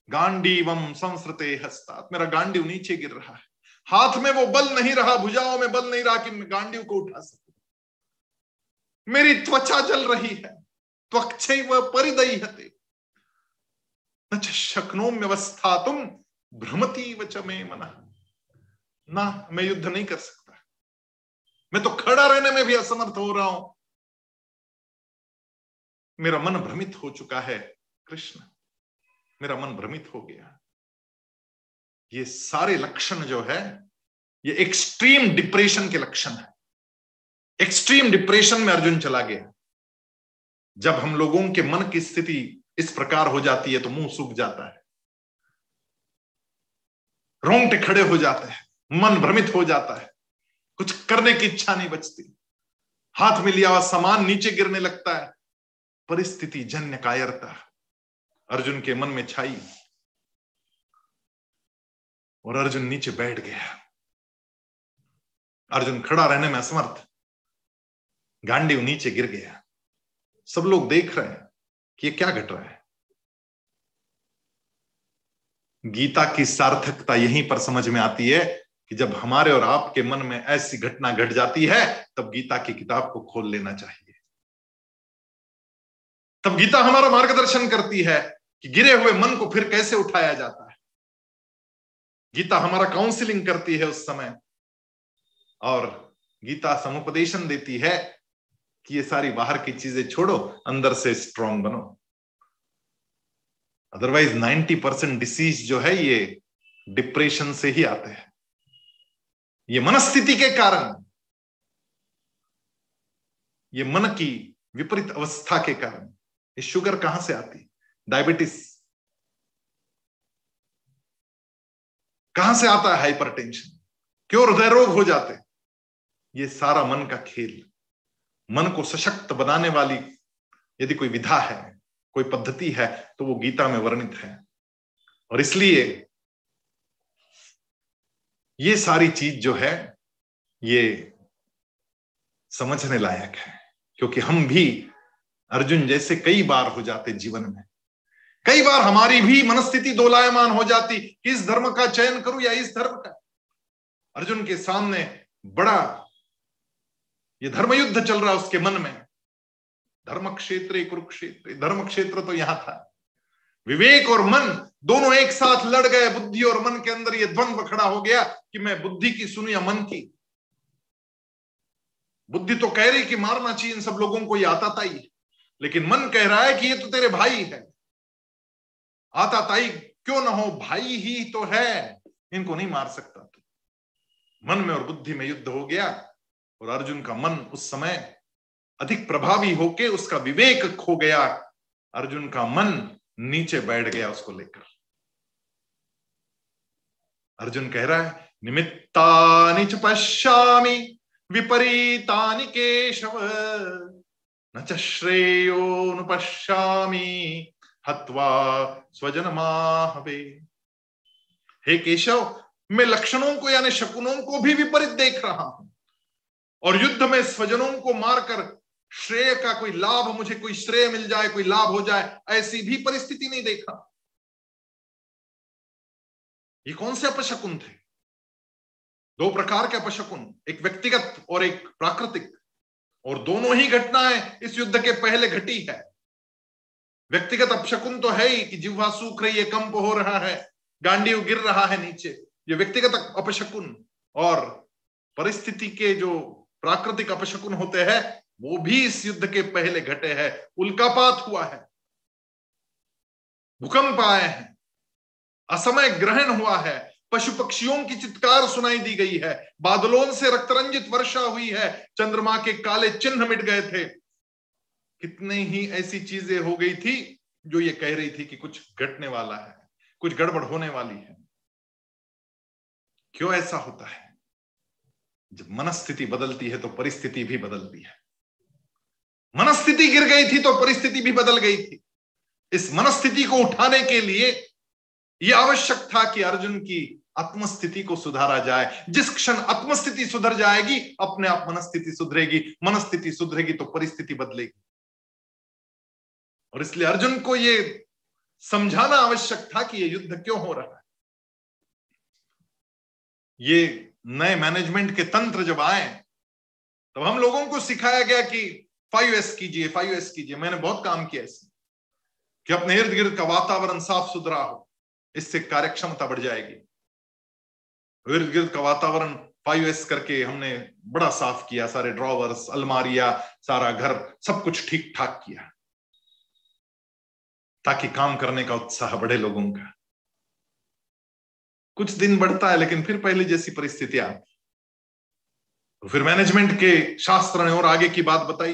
गांडीवम संस्रते हस्तात, मेरा गांडीव नीचे गिर रहा है। हाथ में वो बल नहीं रहा, भुजाओं में बल नहीं रहा कि मैं गांडीव को उठा सकूँ। मेरी त्वचा जल रही है त्वक्ष परिदयी हते न शक्नोम्यवस्था तुम, भ्रमती वच में मन। ना, मैं युद्ध नहीं कर सकता। मैं तो खड़ा रहने में भी असमर्थ हो रहा हूँ। मेरा मन भ्रमित हो चुका है, कृष्ण। मेरा मन भ्रमित हो गया। ये सारे लक्षण जो है, ये एक्सट्रीम डिप्रेशन के लक्षण है। एक्सट्रीम डिप्रेशन में अर्जुन चला गया। जब हम लोगों के मन की स्थिति इस प्रकार हो जाती है तो मुँह सूख जाता है। रोंगटे खड़े हो जाते हैं, मन भ्रमित हो जाता है। कुछ करने की इच्छा नहीं बचती। हाथ में लिया हुआ सामान नीचे गिरने लगता है। परिस्थिति जन्य कायरता अर्जुन के मन में छाई। और अर्जुन नीचे बैठ गया। अर्जुन खड़ा रहने में असमर्थ। गांडी नीचे गिर गया। सब लोग देख रहे हैं कि ये क्या घट रहा है। गीता की सार्थकता यहीं पर समझ में आती है कि जब हमारे और आपके मन में ऐसी घटना घट जाती है, तब गीता की किताब को खोल लेना चाहिए। तब गीता हमारा मार्गदर्शन करती है कि गिरे हुए मन को फिर कैसे उठाया जाता है। गीता हमारा काउंसिलिंग करती है उस समय। और गीता समुपदेशन देती है कि ये सारी बाहर की चीज़ें छोड़ो, अंदर से स्ट्रांग बनो। अदरवाइज़ 90 परसेंट डिसीज जो है, ये डिप्रेशन से ही आते हैं। ये मनस्थिति के कारण, ये मन की विपरीत अवस्था के कारण, ये शुगर कहाँ से आती? डायबिटीज़ कहाँ से आता है हाइपरटेंशन क्यों हृदय रोग हो जाते ये सारा मन का खेल। मन को सशक्त बनाने वाली यदि कोई विधा है, कोई पद्धति है तो वो गीता में वर्णित है। और इसलिए ये सारी चीज़ जो है, ये समझने लायक है। क्योंकि हम भी अर्जुन जैसे कई बार हो जाते जीवन में। कई बार हमारी भी मनस्थिति दोलायमान हो जाती, किस धर्म का चयन करूँ या इस धर्म का। अर्जुन के सामने बड़ा ये धर्म युद्ध चल रहा है उसके मन में। धर्म क्षेत्र कुरुक्षेत्र धर्म क्षेत्र तो यहाँ था। विवेक और मन दोनों एक साथ लड़ गए, बुद्धि और मन के अंदर ये द्वंद्व खड़ा हो गया कि मैं बुद्धि की सुनू या मन की। बुद्धि तो कह रही कि मारना चाहिए इन सब लोगों को, ये आता ताई लेकिन मन कह रहा है कि ये तो तेरे भाई है। आता ताई क्यों ना हो? भाई ही तो है। इनको नहीं मार सकता तू। मन में और बुद्धि में युद्ध हो गया। और अर्जुन का मन उस समय अधिक प्रभावी होके उसका विवेक खो गया। अर्जुन का मन नीचे बैठ गया उसको लेकर। अर्जुन कह रहा है निमित्ता च पश्यामि, विपरीतानि केशव, न च श्रेयोनुपश्यामि हत्वा स्वजन माहवे हे केशव, मैं लक्षणों को यानी शकुनों को भी विपरीत देख रहा हूँ। और युद्ध में स्वजनों को मारकर श्रेय का कोई लाभ, मुझे कोई श्रेय मिल जाए, कोई लाभ हो जाए, ऐसी भी परिस्थिति नहीं देखा। ये कौन से अपशकुन थे? दो प्रकार के अपशकुन, एक व्यक्तिगत और एक प्राकृतिक। और दोनों ही घटनाएँ इस युद्ध के पहले घटी है। व्यक्तिगत अपशकुन तो है ही कि जिह्वा सूख रही है कंप हो रहा है गांडी गिर रहा है नीचे। ये व्यक्तिगत अपशकुन और परिस्थिति के जो प्राकृतिक अपशकुन होते हैं, वो भी इस युद्ध के पहले घटे हैं। उल्कापात हुआ है। भूकंप आए हैं। असमय ग्रहण हुआ है। पशु पक्षियों की चित्कार सुनाई दी गई है। बादलों से रक्तरंजित वर्षा हुई है। चंद्रमा के काले चिन्ह मिट गए थे। कितने ही ऐसी चीज़ें हो गई थी जो ये कह रही थी कि कुछ घटने वाला है, कुछ गड़बड़ होने वाली है। क्यों ऐसा होता है? जब मनस्थिति बदलती है तो परिस्थिति भी बदलती है। मनस्थिति गिर गई थी तो परिस्थिति भी बदल गई थी। इस मनस्थिति को उठाने के लिए यह आवश्यक था कि अर्जुन की आत्मस्थिति को सुधारा जाए। जिस क्षण आत्मस्थिति सुधर जाएगी, अपने आप मनस्थिति सुधरेगी। मनस्थिति सुधरेगी तो परिस्थिति बदलेगी। और इसलिए अर्जुन को यह समझाना आवश्यक था कि यह युद्ध क्यों हो रहा है। ये नए मैनेजमेंट के तंत्र जब आए, तब हम लोगों को सिखाया गया कि फाइव एस कीजिए फाइव एस कीजिए। मैंने बहुत काम किया इसमें। कि अपने इर्द गिर्द का वातावरण साफ़ सुथरा हो, इससे कार्यक्षमता बढ़ जाएगी। इर्द गिर्द का वातावरण फाइव एस करके हमने बड़ा साफ़ किया, सारे ड्रॉवर्स अलमारिया, सारा घर, सब कुछ ठीक ठाक किया। ताकि काम करने का उत्साह बढ़े लोगों का। कुछ दिन बढ़ता है, लेकिन फिर पहले जैसी परिस्थितियाँ तो फिर मैनेजमेंट के शास्त्र ने और आगे की बात बताई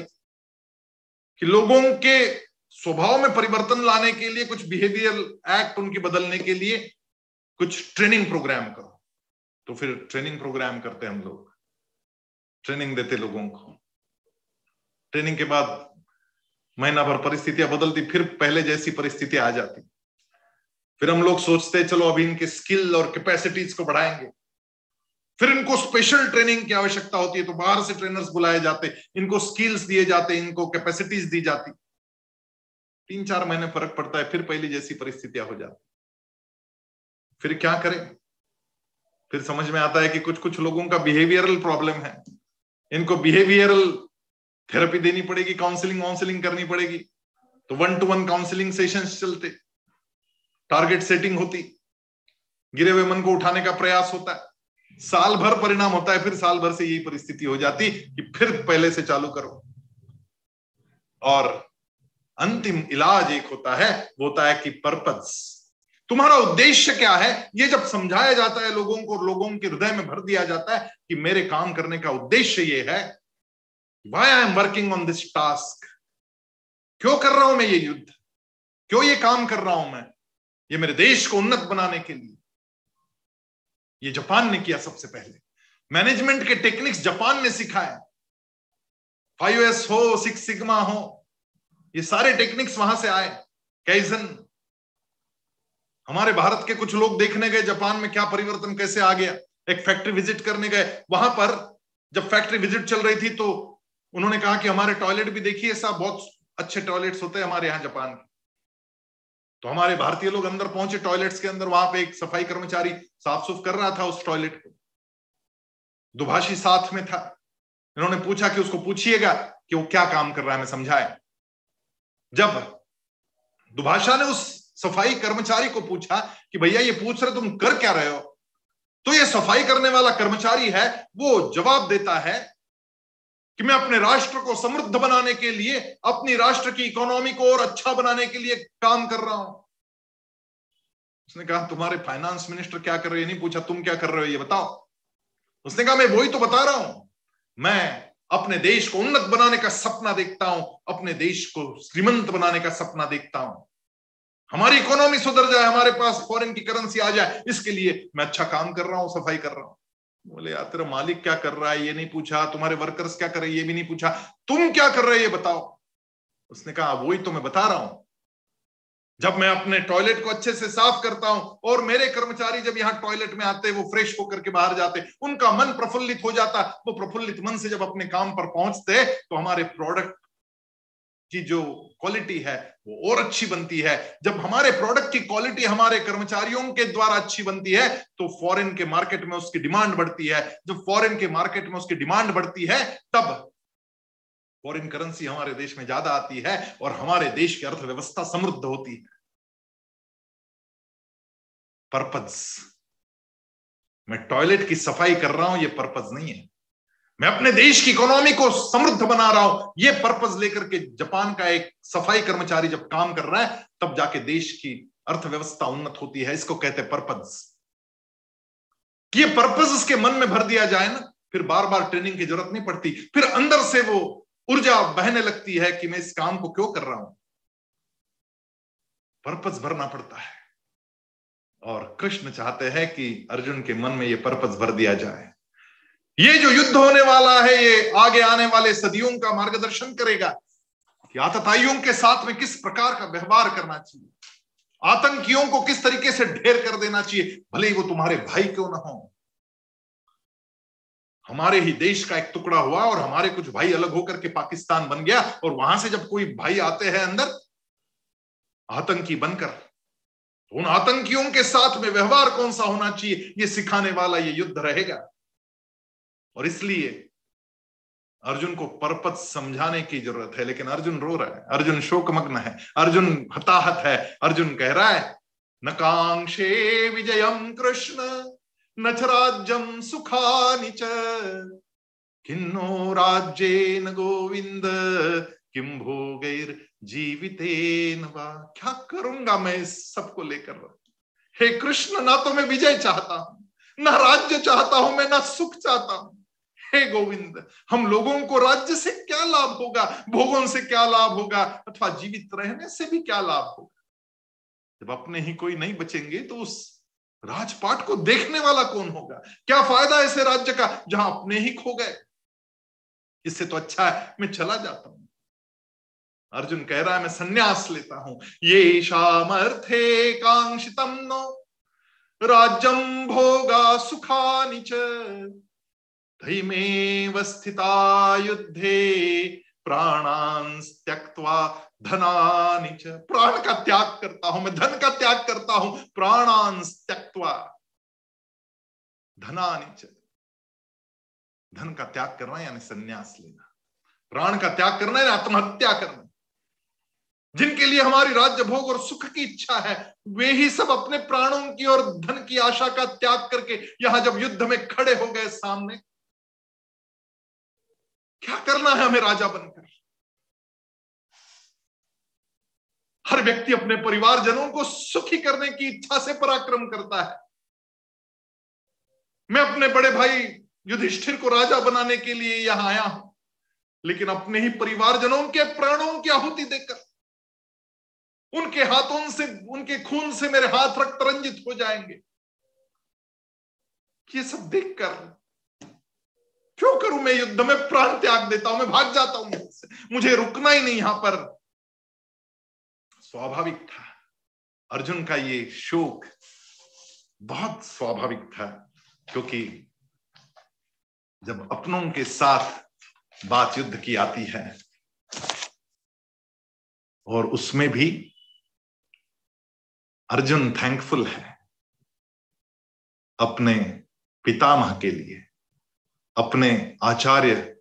कि लोगों के स्वभाव में परिवर्तन लाने के लिए, कुछ बिहेवियर एक्ट उनकी बदलने के लिए कुछ ट्रेनिंग प्रोग्राम करो। तो फिर ट्रेनिंग प्रोग्राम करते हम लोग। ट्रेनिंग देते लोगों को। ट्रेनिंग के बाद महीना भर परिस्थितियाँ बदलती, फिर पहले जैसी परिस्थिति आ जाती। फिर हम लोग सोचते हैं चलो अभी इनके स्किल और कैपेसिटीज को बढ़ाएँगे. फिर इनको स्पेशल ट्रेनिंग की आवश्यकता होती है तो बाहर से ट्रेनर्स बुलाए जाते, इनको स्किल्स दिए जाते, इनको कैपेसिटीज दी जाती। तीन चार महीने फ़र्क पड़ता है, फिर पहली जैसी परिस्थितियाँ हो जाती। फिर क्या करें? फिर समझ में आता है कि कुछ कुछ लोगों का बिहेवियरल प्रॉब्लम है। इनको बिहेवियरल थेरेपी देनी पड़ेगी काउंसलिंग काउंसलिंग करनी पड़ेगी। तो one to one counselling sessions चलते। टारगेट सेटिंग होती। गिरे हुए मन को उठाने का प्रयास होता है। साल भर परिणाम होता है, फिर साल भर से यही परिस्थिति हो जाती कि फिर पहले से चालू करो। और अंतिम इलाज एक होता है, वो होता है कि पर्पज तुम्हारा उद्देश्य क्या है? ये जब समझाया जाता है लोगों को और लोगों के हृदय में भर दिया जाता है कि मेरे काम करने का उद्देश्य ये है why I am working on this task क्यों कर रहा हूँ मैं ये युद्ध? क्यों ये काम कर रहा हूँ मैं? ये मेरे देश को उन्नत बनाने के लिए। ये जापान ने किया सबसे पहले। मैनेजमेंट के टेक्निक्स जापान ने सिखाए फाइव एस हो, सिक्स सिग्मा हो, ये सारे टेक्निक्स वहाँ से आए। कैजन हमारे भारत के कुछ लोग देखने गए, जापान में क्या परिवर्तन, कैसे आ गया? एक फैक्ट्री विज़िट करने गए। वहाँ पर जब फैक्ट्री विज़िट चल रही थी तो उन्होंने कहा कि हमारे टॉयलेट भी देखिए ऐसा, बहुत अच्छे टॉयलेट्स होते हैं हमारे यहाँ जापान के। तो हमारे भारतीय लोग अंदर पहुँचे टॉयलेट्स के अंदर, वहाँ पे एक सफ़ाई कर्मचारी साफ़ सुफ कर रहा था उस टॉयलेट को। दुभाषी साथ में था। इन्होंने पूछा कि उसको पूछिएगा कि वो क्या काम कर रहा है, मैं समझाए जब दुभाषा ने उस सफ़ाई कर्मचारी को पूछा कि भैया, ये पूछ रहे तुम कर क्या रहे हो? तो ये सफ़ाई करने वाला कर्मचारी है, वो जवाब देता है कि मैं अपने राष्ट्र को समृद्ध बनाने के लिए, अपनी राष्ट्र की इकोनॉमी को और अच्छा बनाने के लिए काम कर रहा हूँ। उसने कहा, तुम्हारे फाइनेंस मिनिस्टर क्या कर रहे हैं? नहीं पूछा, तुम क्या कर रहे हो? ये बताओ। उसने कहा, मैं वही तो बता रहा हूँ। मैं अपने देश को उन्नत बनाने का सपना देखता हूँ, अपने देश को श्रीमंत बनाने का सपना देखता हूँ। हमारी इकोनॉमी सुधर जाए, हमारे पास फॉरेन की करेंसी आ जाए, इसके लिए मैं अच्छा काम कर रहा हूँ, सफ़ाई कर रहा हूँ। बोले यार तेरा मालिक क्या कर रहा है? ये नहीं पूछा। तुम्हारे वर्कर्स क्या कर रहे हैं? ये भी नहीं पूछा। तुम क्या कर रहे ये बताओ। उसने कहा, वही तो मैं बता रहा हूँ। जब मैं अपने टॉयलेट को अच्छे से साफ़ करता हूँ और मेरे कर्मचारी जब यहाँ टॉयलेट में आते वो फ्रेश होकर के बाहर जाते उनका मन प्रफुल्लित हो जाता वो प्रफुल्लित मन से जब अपने काम पर पहुँचते तो हमारे प्रोडक्ट की जो क्वालिटी है, वो और अच्छी बनती है। जब हमारे प्रोडक्ट की क्वालिटी हमारे कर्मचारियों के द्वारा अच्छी बनती है तो फॉरेन के मार्केट में उसकी डिमांड बढ़ती है। जब फॉरेन के मार्केट में उसकी डिमांड बढ़ती है, तब फॉरेन करेंसी हमारे देश में ज़्यादा आती है और हमारे देश की अर्थव्यवस्था समृद्ध होती है। पर्पज मैं टॉयलेट की सफ़ाई कर रहा हूँ, ये पर्पज नहीं है। मैं अपने देश की इकोनॉमी को समृद्ध बना रहा हूँ। ये पर्पज लेकर के जापान का एक सफ़ाई कर्मचारी जब काम कर रहा है, तब जाके देश की अर्थव्यवस्था उन्नत होती है, इसको कहते हैं पर्पज ये पर्पज उसके मन में भर दिया जाए ना, फिर बार बार ट्रेनिंग की ज़रूरत नहीं पड़ती। फिर अंदर से वो ऊर्जा बहने लगती है कि मैं इस काम को क्यों कर रहा हूँ? पर्पज भरना पड़ता है। और कृष्ण चाहते हैं कि अर्जुन के मन में ये पर्पज भर दिया जाए। ये जो युद्ध होने वाला है, ये आगे आने वाले सदियों का मार्गदर्शन करेगा। कि आतताइयों के साथ में किस प्रकार का व्यवहार करना चाहिए? आतंकियों को किस तरीके से ढेर कर देना चाहिए? भले ही वो तुम्हारे भाई क्यों ना हो। हमारे ही देश का एक टुकड़ा हुआ और हमारे कुछ भाई अलग होकर के पाकिस्तान बन गया और वहाँ से जब कोई भाई आते हैं अंदर, आतंकी बनकर तो उन आतंकियों के साथ में व्यवहार कौन सा होना चाहिए? ये सिखाने वाला ये युद्ध रहेगा। और इसलिए अर्जुन को परपत समझाने की ज़रूरत है, लेकिन अर्जुन रो रहा है, अर्जुन शोकमग्न है, अर्जुन हताहत है, अर्जुन कह रहा है न कांक्षे विजयम कृष्ण, न राज्यम सुखानि च, किन्नो राज्ये न गोविंद किम भोगैर जीविते क्या करूँगा मैं इस सबको लेकर? हे कृष्ण, ना तो मैं विजय चाहता हूँ, ना राज्य चाहता हूँ, मैं ना सुख चाहता हूँ। हे गोविंद, हम लोगों को राज्य से क्या लाभ होगा? भोगों से क्या लाभ होगा? अथवा जीवित रहने से भी क्या लाभ होगा? जब अपने ही कोई नहीं बचेंगे तो उस राजपाट को देखने वाला कौन होगा? क्या फ़ायदा ऐसे राज्य का, जहाँ अपने ही खो गए? इससे तो अच्छा है, मैं चला जाता हूँ। अर्जुन कह रहा है, मैं संन्यास लेता हूँ। ये शामर्थे कांक्षितम नो। राज्यम भोगा सुखानि च। धैमेव स्थिता युद्धे प्राणान त्यक्त्वा धनानि च प्राण का त्याग करता हूँ, मैं धन का त्याग करता हूँ, प्राणान त्यक्त्वा धनानि च। धन का त्याग करना यानी संन्यास लेना। प्राण का त्याग करना यानी आत्महत्या करना। जिनके लिए हमारी राज्य भोग और सुख की इच्छा है, वे ही सब अपने प्राणों की और धन की आशा का त्याग करके यहाँ जब युद्ध में खड़े हो गए सामने क्या करना है हमें राजा बनकर? हर व्यक्ति अपने परिवारजनों को सुखी करने की इच्छा से पराक्रम करता है। मैं अपने बड़े भाई युधिष्ठिर को राजा बनाने के लिए यहाँ आया हूँ, लेकिन अपने ही परिवारजनों के प्राणों की आहुति देकर, उनके हाथों से, उनके खून से मेरे हाथ रक्त रंजित हो जाएँगे। ये सब देखकर क्यों करूँ? मैं युद्ध में प्राण त्याग देता हूँ, मैं भाग जाता हूँ मुझे रुकना ही नहीं यहाँ पर। स्वाभाविक था। अर्जुन का ये शोक बहुत स्वाभाविक था, क्योंकि जब अपनों के साथ बात युद्ध की आती है, और उसमें भी अर्जुन थैंकफुल है अपने पितामह के लिए। अपने आचार्य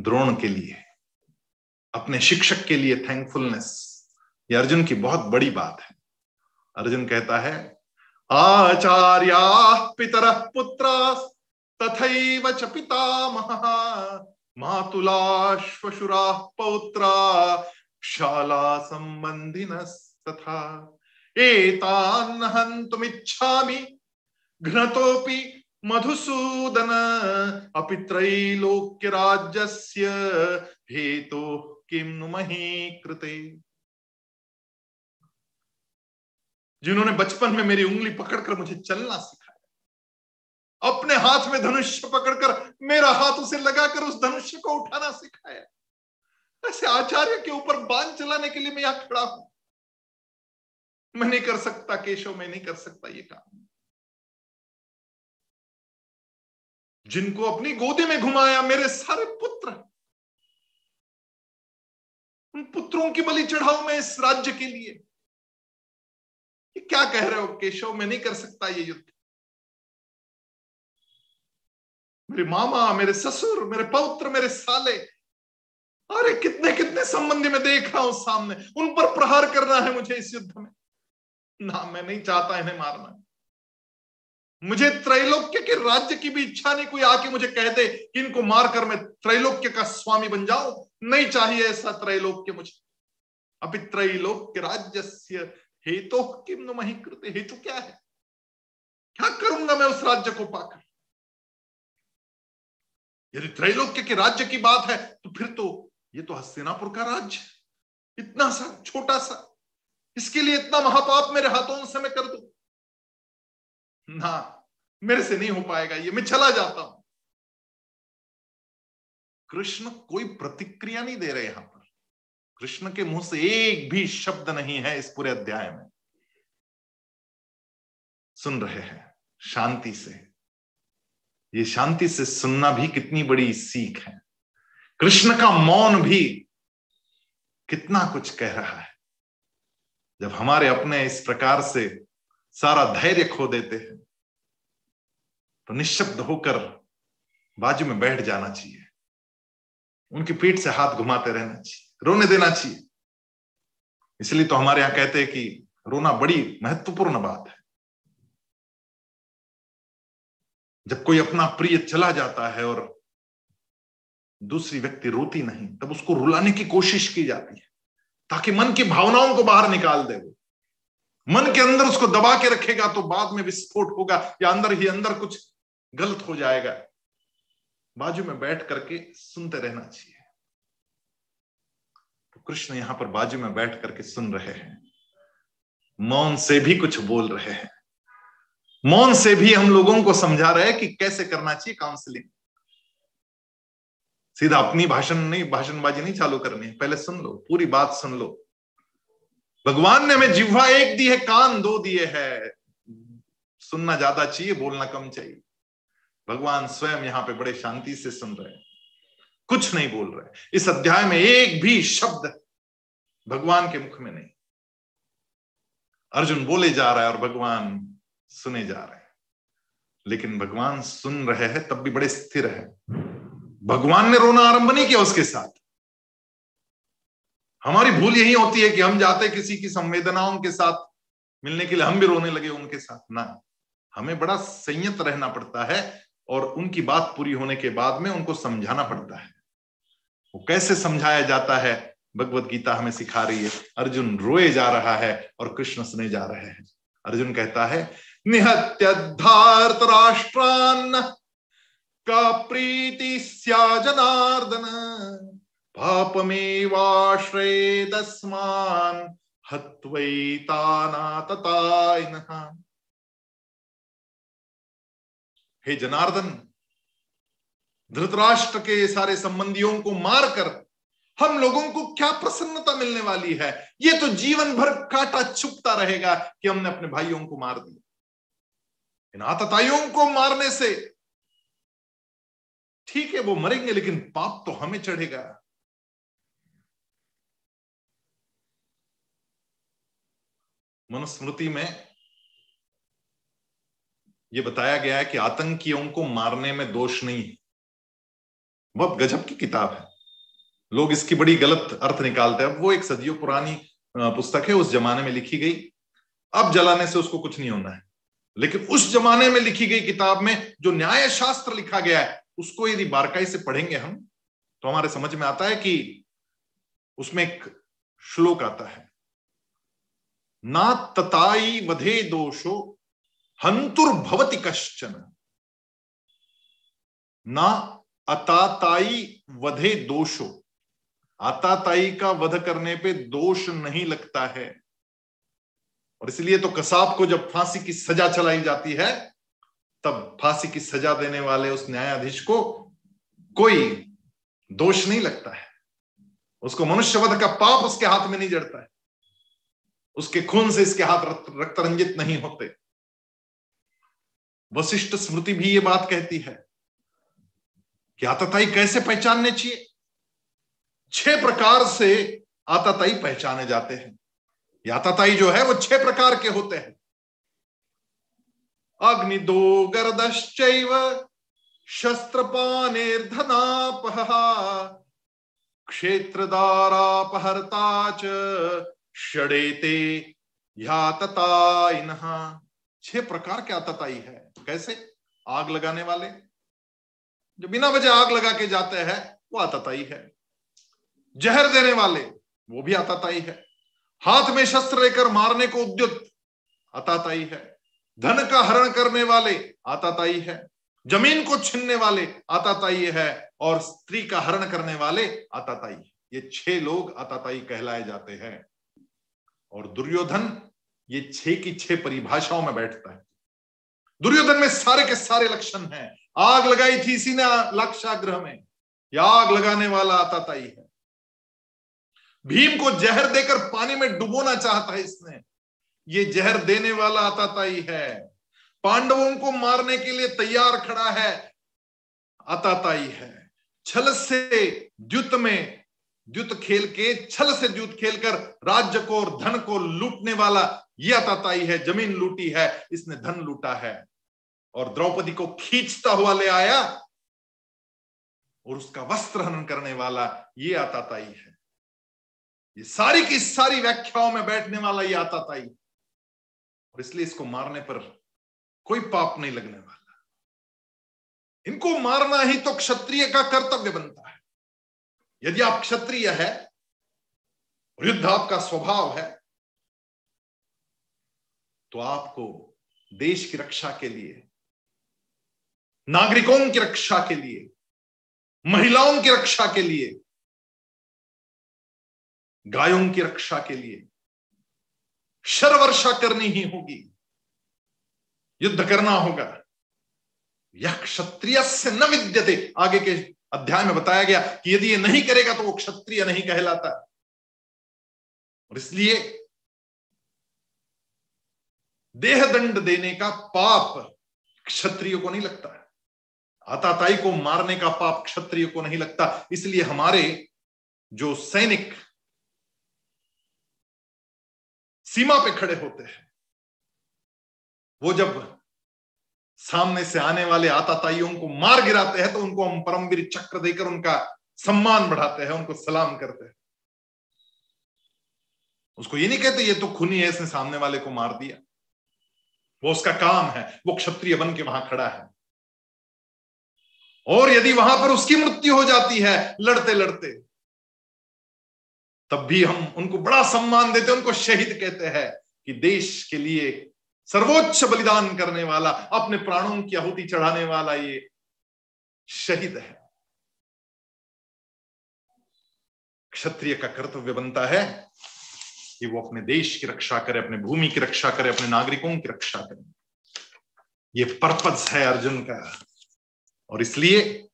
द्रोण के लिए, अपने शिक्षक के लिए थैंकफुलनेस ये अर्जुन की बहुत बड़ी बात है। अर्जुन कहता है, आचार्या पितर पुत्र तथैव च पितामह। मातुला श्वशुरा पौत्रा शाला संबंधिन तथा एतान् हन्तुमिच्छामि। घ्नतोऽपि मधुसूदन, अपि त्रैलोक्य राज्यस्य हेतु किम नुमहि कृते जिन्होंने बचपन में मेरी उंगली पकड़कर मुझे चलना सिखाया, अपने हाथ में धनुष्य पकड़कर मेरा हाथ उसे लगाकर उस धनुष्य को उठाना सिखाया। ऐसे आचार्य के ऊपर बाँध चलाने के लिए मैं यहाँ खड़ा हूँ। मैं नहीं कर सकता, केशव, मैं नहीं कर सकता ये काम। जिनको अपनी गोदी में घुमाया मेरे सारे पुत्र। उन पुत्रों की बलि चढ़ाओ मैं इस राज्य के लिए। ये क्या कह रहे हो, केशव? मैं नहीं कर सकता ये युद्ध। मेरे मामा, मेरे ससुर, मेरे पौत्र, मेरे साले, अरे कितने कितने संबंधी में देख रहा हूँ सामने। उन पर प्रहार करना है मुझे इस युद्ध में। ना, मैं नहीं चाहता इन्हें मारना। मुझे त्रैलोक्य के राज्य की भी इच्छा नहीं कोई आके मुझे कह दे कि इनको मारकर मैं त्रैलोक्य का स्वामी बन जाऊँ। नहीं चाहिए ऐसा त्रैलोक्य मुझे। अभी त्रैलोक्य राज्य हेतु किम मही कृत? हेतु क्या है? क्या करूँगा मैं उस राज्य को पाकर? यदि त्रैलोक्य के राज्य की बात है तो फिर तो ये तो हस्तिनापुर का राज्य इतना सा, छोटा सा। इसके लिए इतना महापाप मेरे हाथों से मैं कर दू। ना, मेरे से नहीं हो पाएगा ये, मैं चला जाता हूँ। कृष्ण कोई प्रतिक्रिया नहीं दे रहे यहाँ पर। कृष्ण के मुँह से एक भी शब्द नहीं है इस पूरे अध्याय में। सुन रहे हैं, शांति से। ये शांति से सुनना भी कितनी बड़ी सीख है। कृष्ण का मौन भी कितना कुछ कह रहा है। जब हमारे अपने इस प्रकार से सारा धैर्य खो देते हैं। तो निशब्द होकर बाजू में बैठ जाना चाहिए। उनकी पीठ से हाथ घुमाते रहना चाहिए, रोने देना चाहिए। इसलिए तो हमारे यहाँ कहते हैं कि रोना बड़ी महत्वपूर्ण बात है। जब कोई अपना प्रिय चला जाता है और दूसरी व्यक्ति रोती नहीं, तब उसको रुलाने की कोशिश की जाती है, ताकि मन की भावनाओं को बाहर निकाल दे वो। मन के अंदर उसको दबा के रखेगा तो बाद में विस्फोट होगा या अंदर ही अंदर कुछ गलत हो जाएगा। बाजू में बैठ करके सुनते रहना चाहिए। तो कृष्ण यहाँ पर बाजू में बैठ करके सुन रहे हैं। मौन से भी कुछ बोल रहे हैं। मौन से भी हम लोगों को समझा रहे हैं कि कैसे करना चाहिए काउंसलिंग सीधा अपनी भाषण नहीं, भाषणबाजी नहीं चालू करनी है। पहले सुन लो, पूरी बात सुन लो। भगवान ने हमें जिह्वा एक दी है, कान दो दिए है सुनना ज़्यादा चाहिए, बोलना कम चाहिए। भगवान स्वयं यहाँ पे बड़े शांति से सुन रहे हैं। कुछ नहीं बोल रहे इस अध्याय में एक भी शब्द भगवान के मुख में नहीं। अर्जुन बोले जा रहा है और भगवान सुने जा रहे हैं। लेकिन भगवान सुन रहे हैं, तब भी बड़े स्थिर है। भगवान ने रोना आरंभ नहीं किया उसके साथ। हमारी भूल यही होती है कि हम जाते किसी की संवेदनाओं के साथ, मिलने के लिए हम भी रोने लगे उनके साथ। ना, हमें बड़ा संयत रहना पड़ता है और उनकी बात पूरी होने के बाद में उनको समझाना पड़ता है। वो कैसे समझाया जाता है? भगवत गीता हमें सिखा रही है। अर्जुन रोए जा रहा है और कृष्ण सुने जा रहे हैं। अर्जुन कहता है निहत्यार्थ राष्ट्रान का प्रीति जनार्दन पापमेवाश्रेदस्मान् हत्वैतानाततायिनः। हे जनार्दन, धृतराष्ट्र के सारे संबंधियों को मारकर हम लोगों को क्या प्रसन्नता मिलने वाली है? ये तो जीवन भर काटा छुपता रहेगा कि हमने अपने भाइयों को मार दिया। इन आतताइयों को मारने से ठीक है, वो मरेंगे, लेकिन पाप तो हमें चढ़ेगा। मनुस्मृति में यह बताया गया है कि आतंकियों को मारने में दोष नहीं है। बहुत गजब की किताब है। लोग इसकी बड़ी गलत अर्थ निकालते हैं। वो एक सदियों पुरानी पुस्तक है, उस जमाने में लिखी गई। अब जलाने से उसको कुछ नहीं होना है। लेकिन उस जमाने में लिखी गई किताब में जो न्याय शास्त्र लिखा गया है, उसको यदि बारकाई से पढ़ेंगे हम तो हमारे समझ में आता है कि उसमें एक श्लोक आता है। ना तताई वधे दोषो हंतुर्भवति कश्चन। ना अताताई वधे दोषो। आताताई का वध करने पे दोष नहीं लगता है। और इसलिए तो कसाब को जब फांसी की सजा चलाई जाती है, तब फांसी की सजा देने वाले उस न्यायाधीश को कोई दोष नहीं लगता है। उसको मनुष्यवध का पाप उसके हाथ में नहीं जड़ता है। उसके खून से इसके हाथ रक्त रंजित नहीं होते। वशिष्ठ स्मृति भी ये बात कहती है कि आताताई कैसे पहचानने चाहिए? छह प्रकार से आताताई पहचाने जाते हैं। आताताई जो है, वो छह प्रकार के होते हैं। अग्नि दो गर्दश्चैव शस्त्रपानेर्धनापह क्षेत्रदारापहर्ता च षडेते या यातताइन छह प्रकार के आतताई है? कैसे? आग लगाने वाले। जो बिना वजह आग लगा के जाते हैं, वो आतताई है। जहर देने वाले, वो भी आताताई है। हाथ में शस्त्र लेकर मारने को उद्युत आताताई है। धन का हरण करने वाले आताताई है। ज़मीन को छीनने वाले आताताई है। और स्त्री का हरण करने वाले आताताई ये छह लोग आताताई कहलाए जाते हैं। और दुर्योधन ये छह की छह परिभाषाओं में बैठता है। दुर्योधन में सारे के सारे लक्षण हैं। आग लगाई थी इसी ने लाक्षाग्रह में। या आग लगाने वाला आताताई है। भीम को जहर देकर पानी में डुबोना चाहता है इसने। ये जहर देने वाला आताताई है। पांडवों को मारने के लिए तैयार खड़ा है। आताताई है। छल से द्युत में द्युत खेल के, छल से द्युत खेलकर राज्य को और धन को लूटने वाला यह अताताई है, ज़मीन लूटी है, इसने धन लूटा है। और द्रौपदी को खींचता हुआ ले आया और उसका वस्त्र हनन करने वाला ये आताताई है। ये सारी की सारी व्याख्याओं में बैठने वाला ये आताताई। और इसलिए इसको मारने पर कोई पाप नहीं लगने वाला। इनको मारना ही तो क्षत्रिय का कर्तव्य बनता है। यदि आप क्षत्रिय है युद्ध आपका स्वभाव है तो आपको देश की रक्षा के लिए, नागरिकों की रक्षा के लिए, महिलाओं की रक्षा के लिए, गायों की रक्षा के लिए शर वर्षा करनी ही होगी, युद्ध करना होगा। यह क्षत्रिय से न विद्यते, आगे के अध्याय में बताया गया कि यदि ये नहीं करेगा तो वो क्षत्रिय नहीं कहलाता। और इसलिए देह दंड देने का पाप क्षत्रिय को नहीं लगता है। आताताई को मारने का पाप क्षत्रिय को नहीं लगता। इसलिए हमारे जो सैनिक सीमा पे खड़े होते हैं, वो जब सामने से आने वाले आताताइयों को मार गिराते हैं तो उनको हम परमवीर चक्र देकर उनका सम्मान बढ़ाते हैं, उनको सलाम करते हैं। उसको ये नहीं कहते, ये तो खूनी है, इसने सामने वाले को मार दिया। वो उसका काम है, वो क्षत्रिय बन के वहाँ खड़ा है। और यदि वहाँ पर उसकी मृत्यु हो जाती है, लड़ते लड़ते, तब भी हम उनको बड़ा सम्मान देते उनको शहीद कहते हैं कि देश के लिए सर्वोच्च बलिदान करने वाला, अपने प्राणों की आहुति चढ़ाने वाला ये शहीद है। क्षत्रिय का कर्तव्य बनता है कि वो अपने देश की रक्षा करे, अपने भूमि की रक्षा करे, अपने नागरिकों की रक्षा करे। ये पर्पज है अर्जुन का। और इसलिए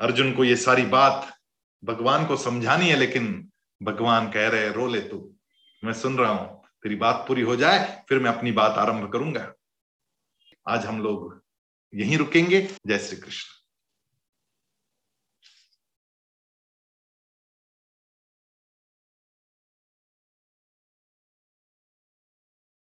अर्जुन को ये सारी बात भगवान को समझानी है, लेकिन भगवान कह रहे रो ले तू। मैं सुन रहा हूँ। तेरी बात पूरी हो जाए, फिर मैं अपनी बात आरंभ करूँगा। आज हम लोग यहीं रुकेंगे। जय श्री कृष्ण।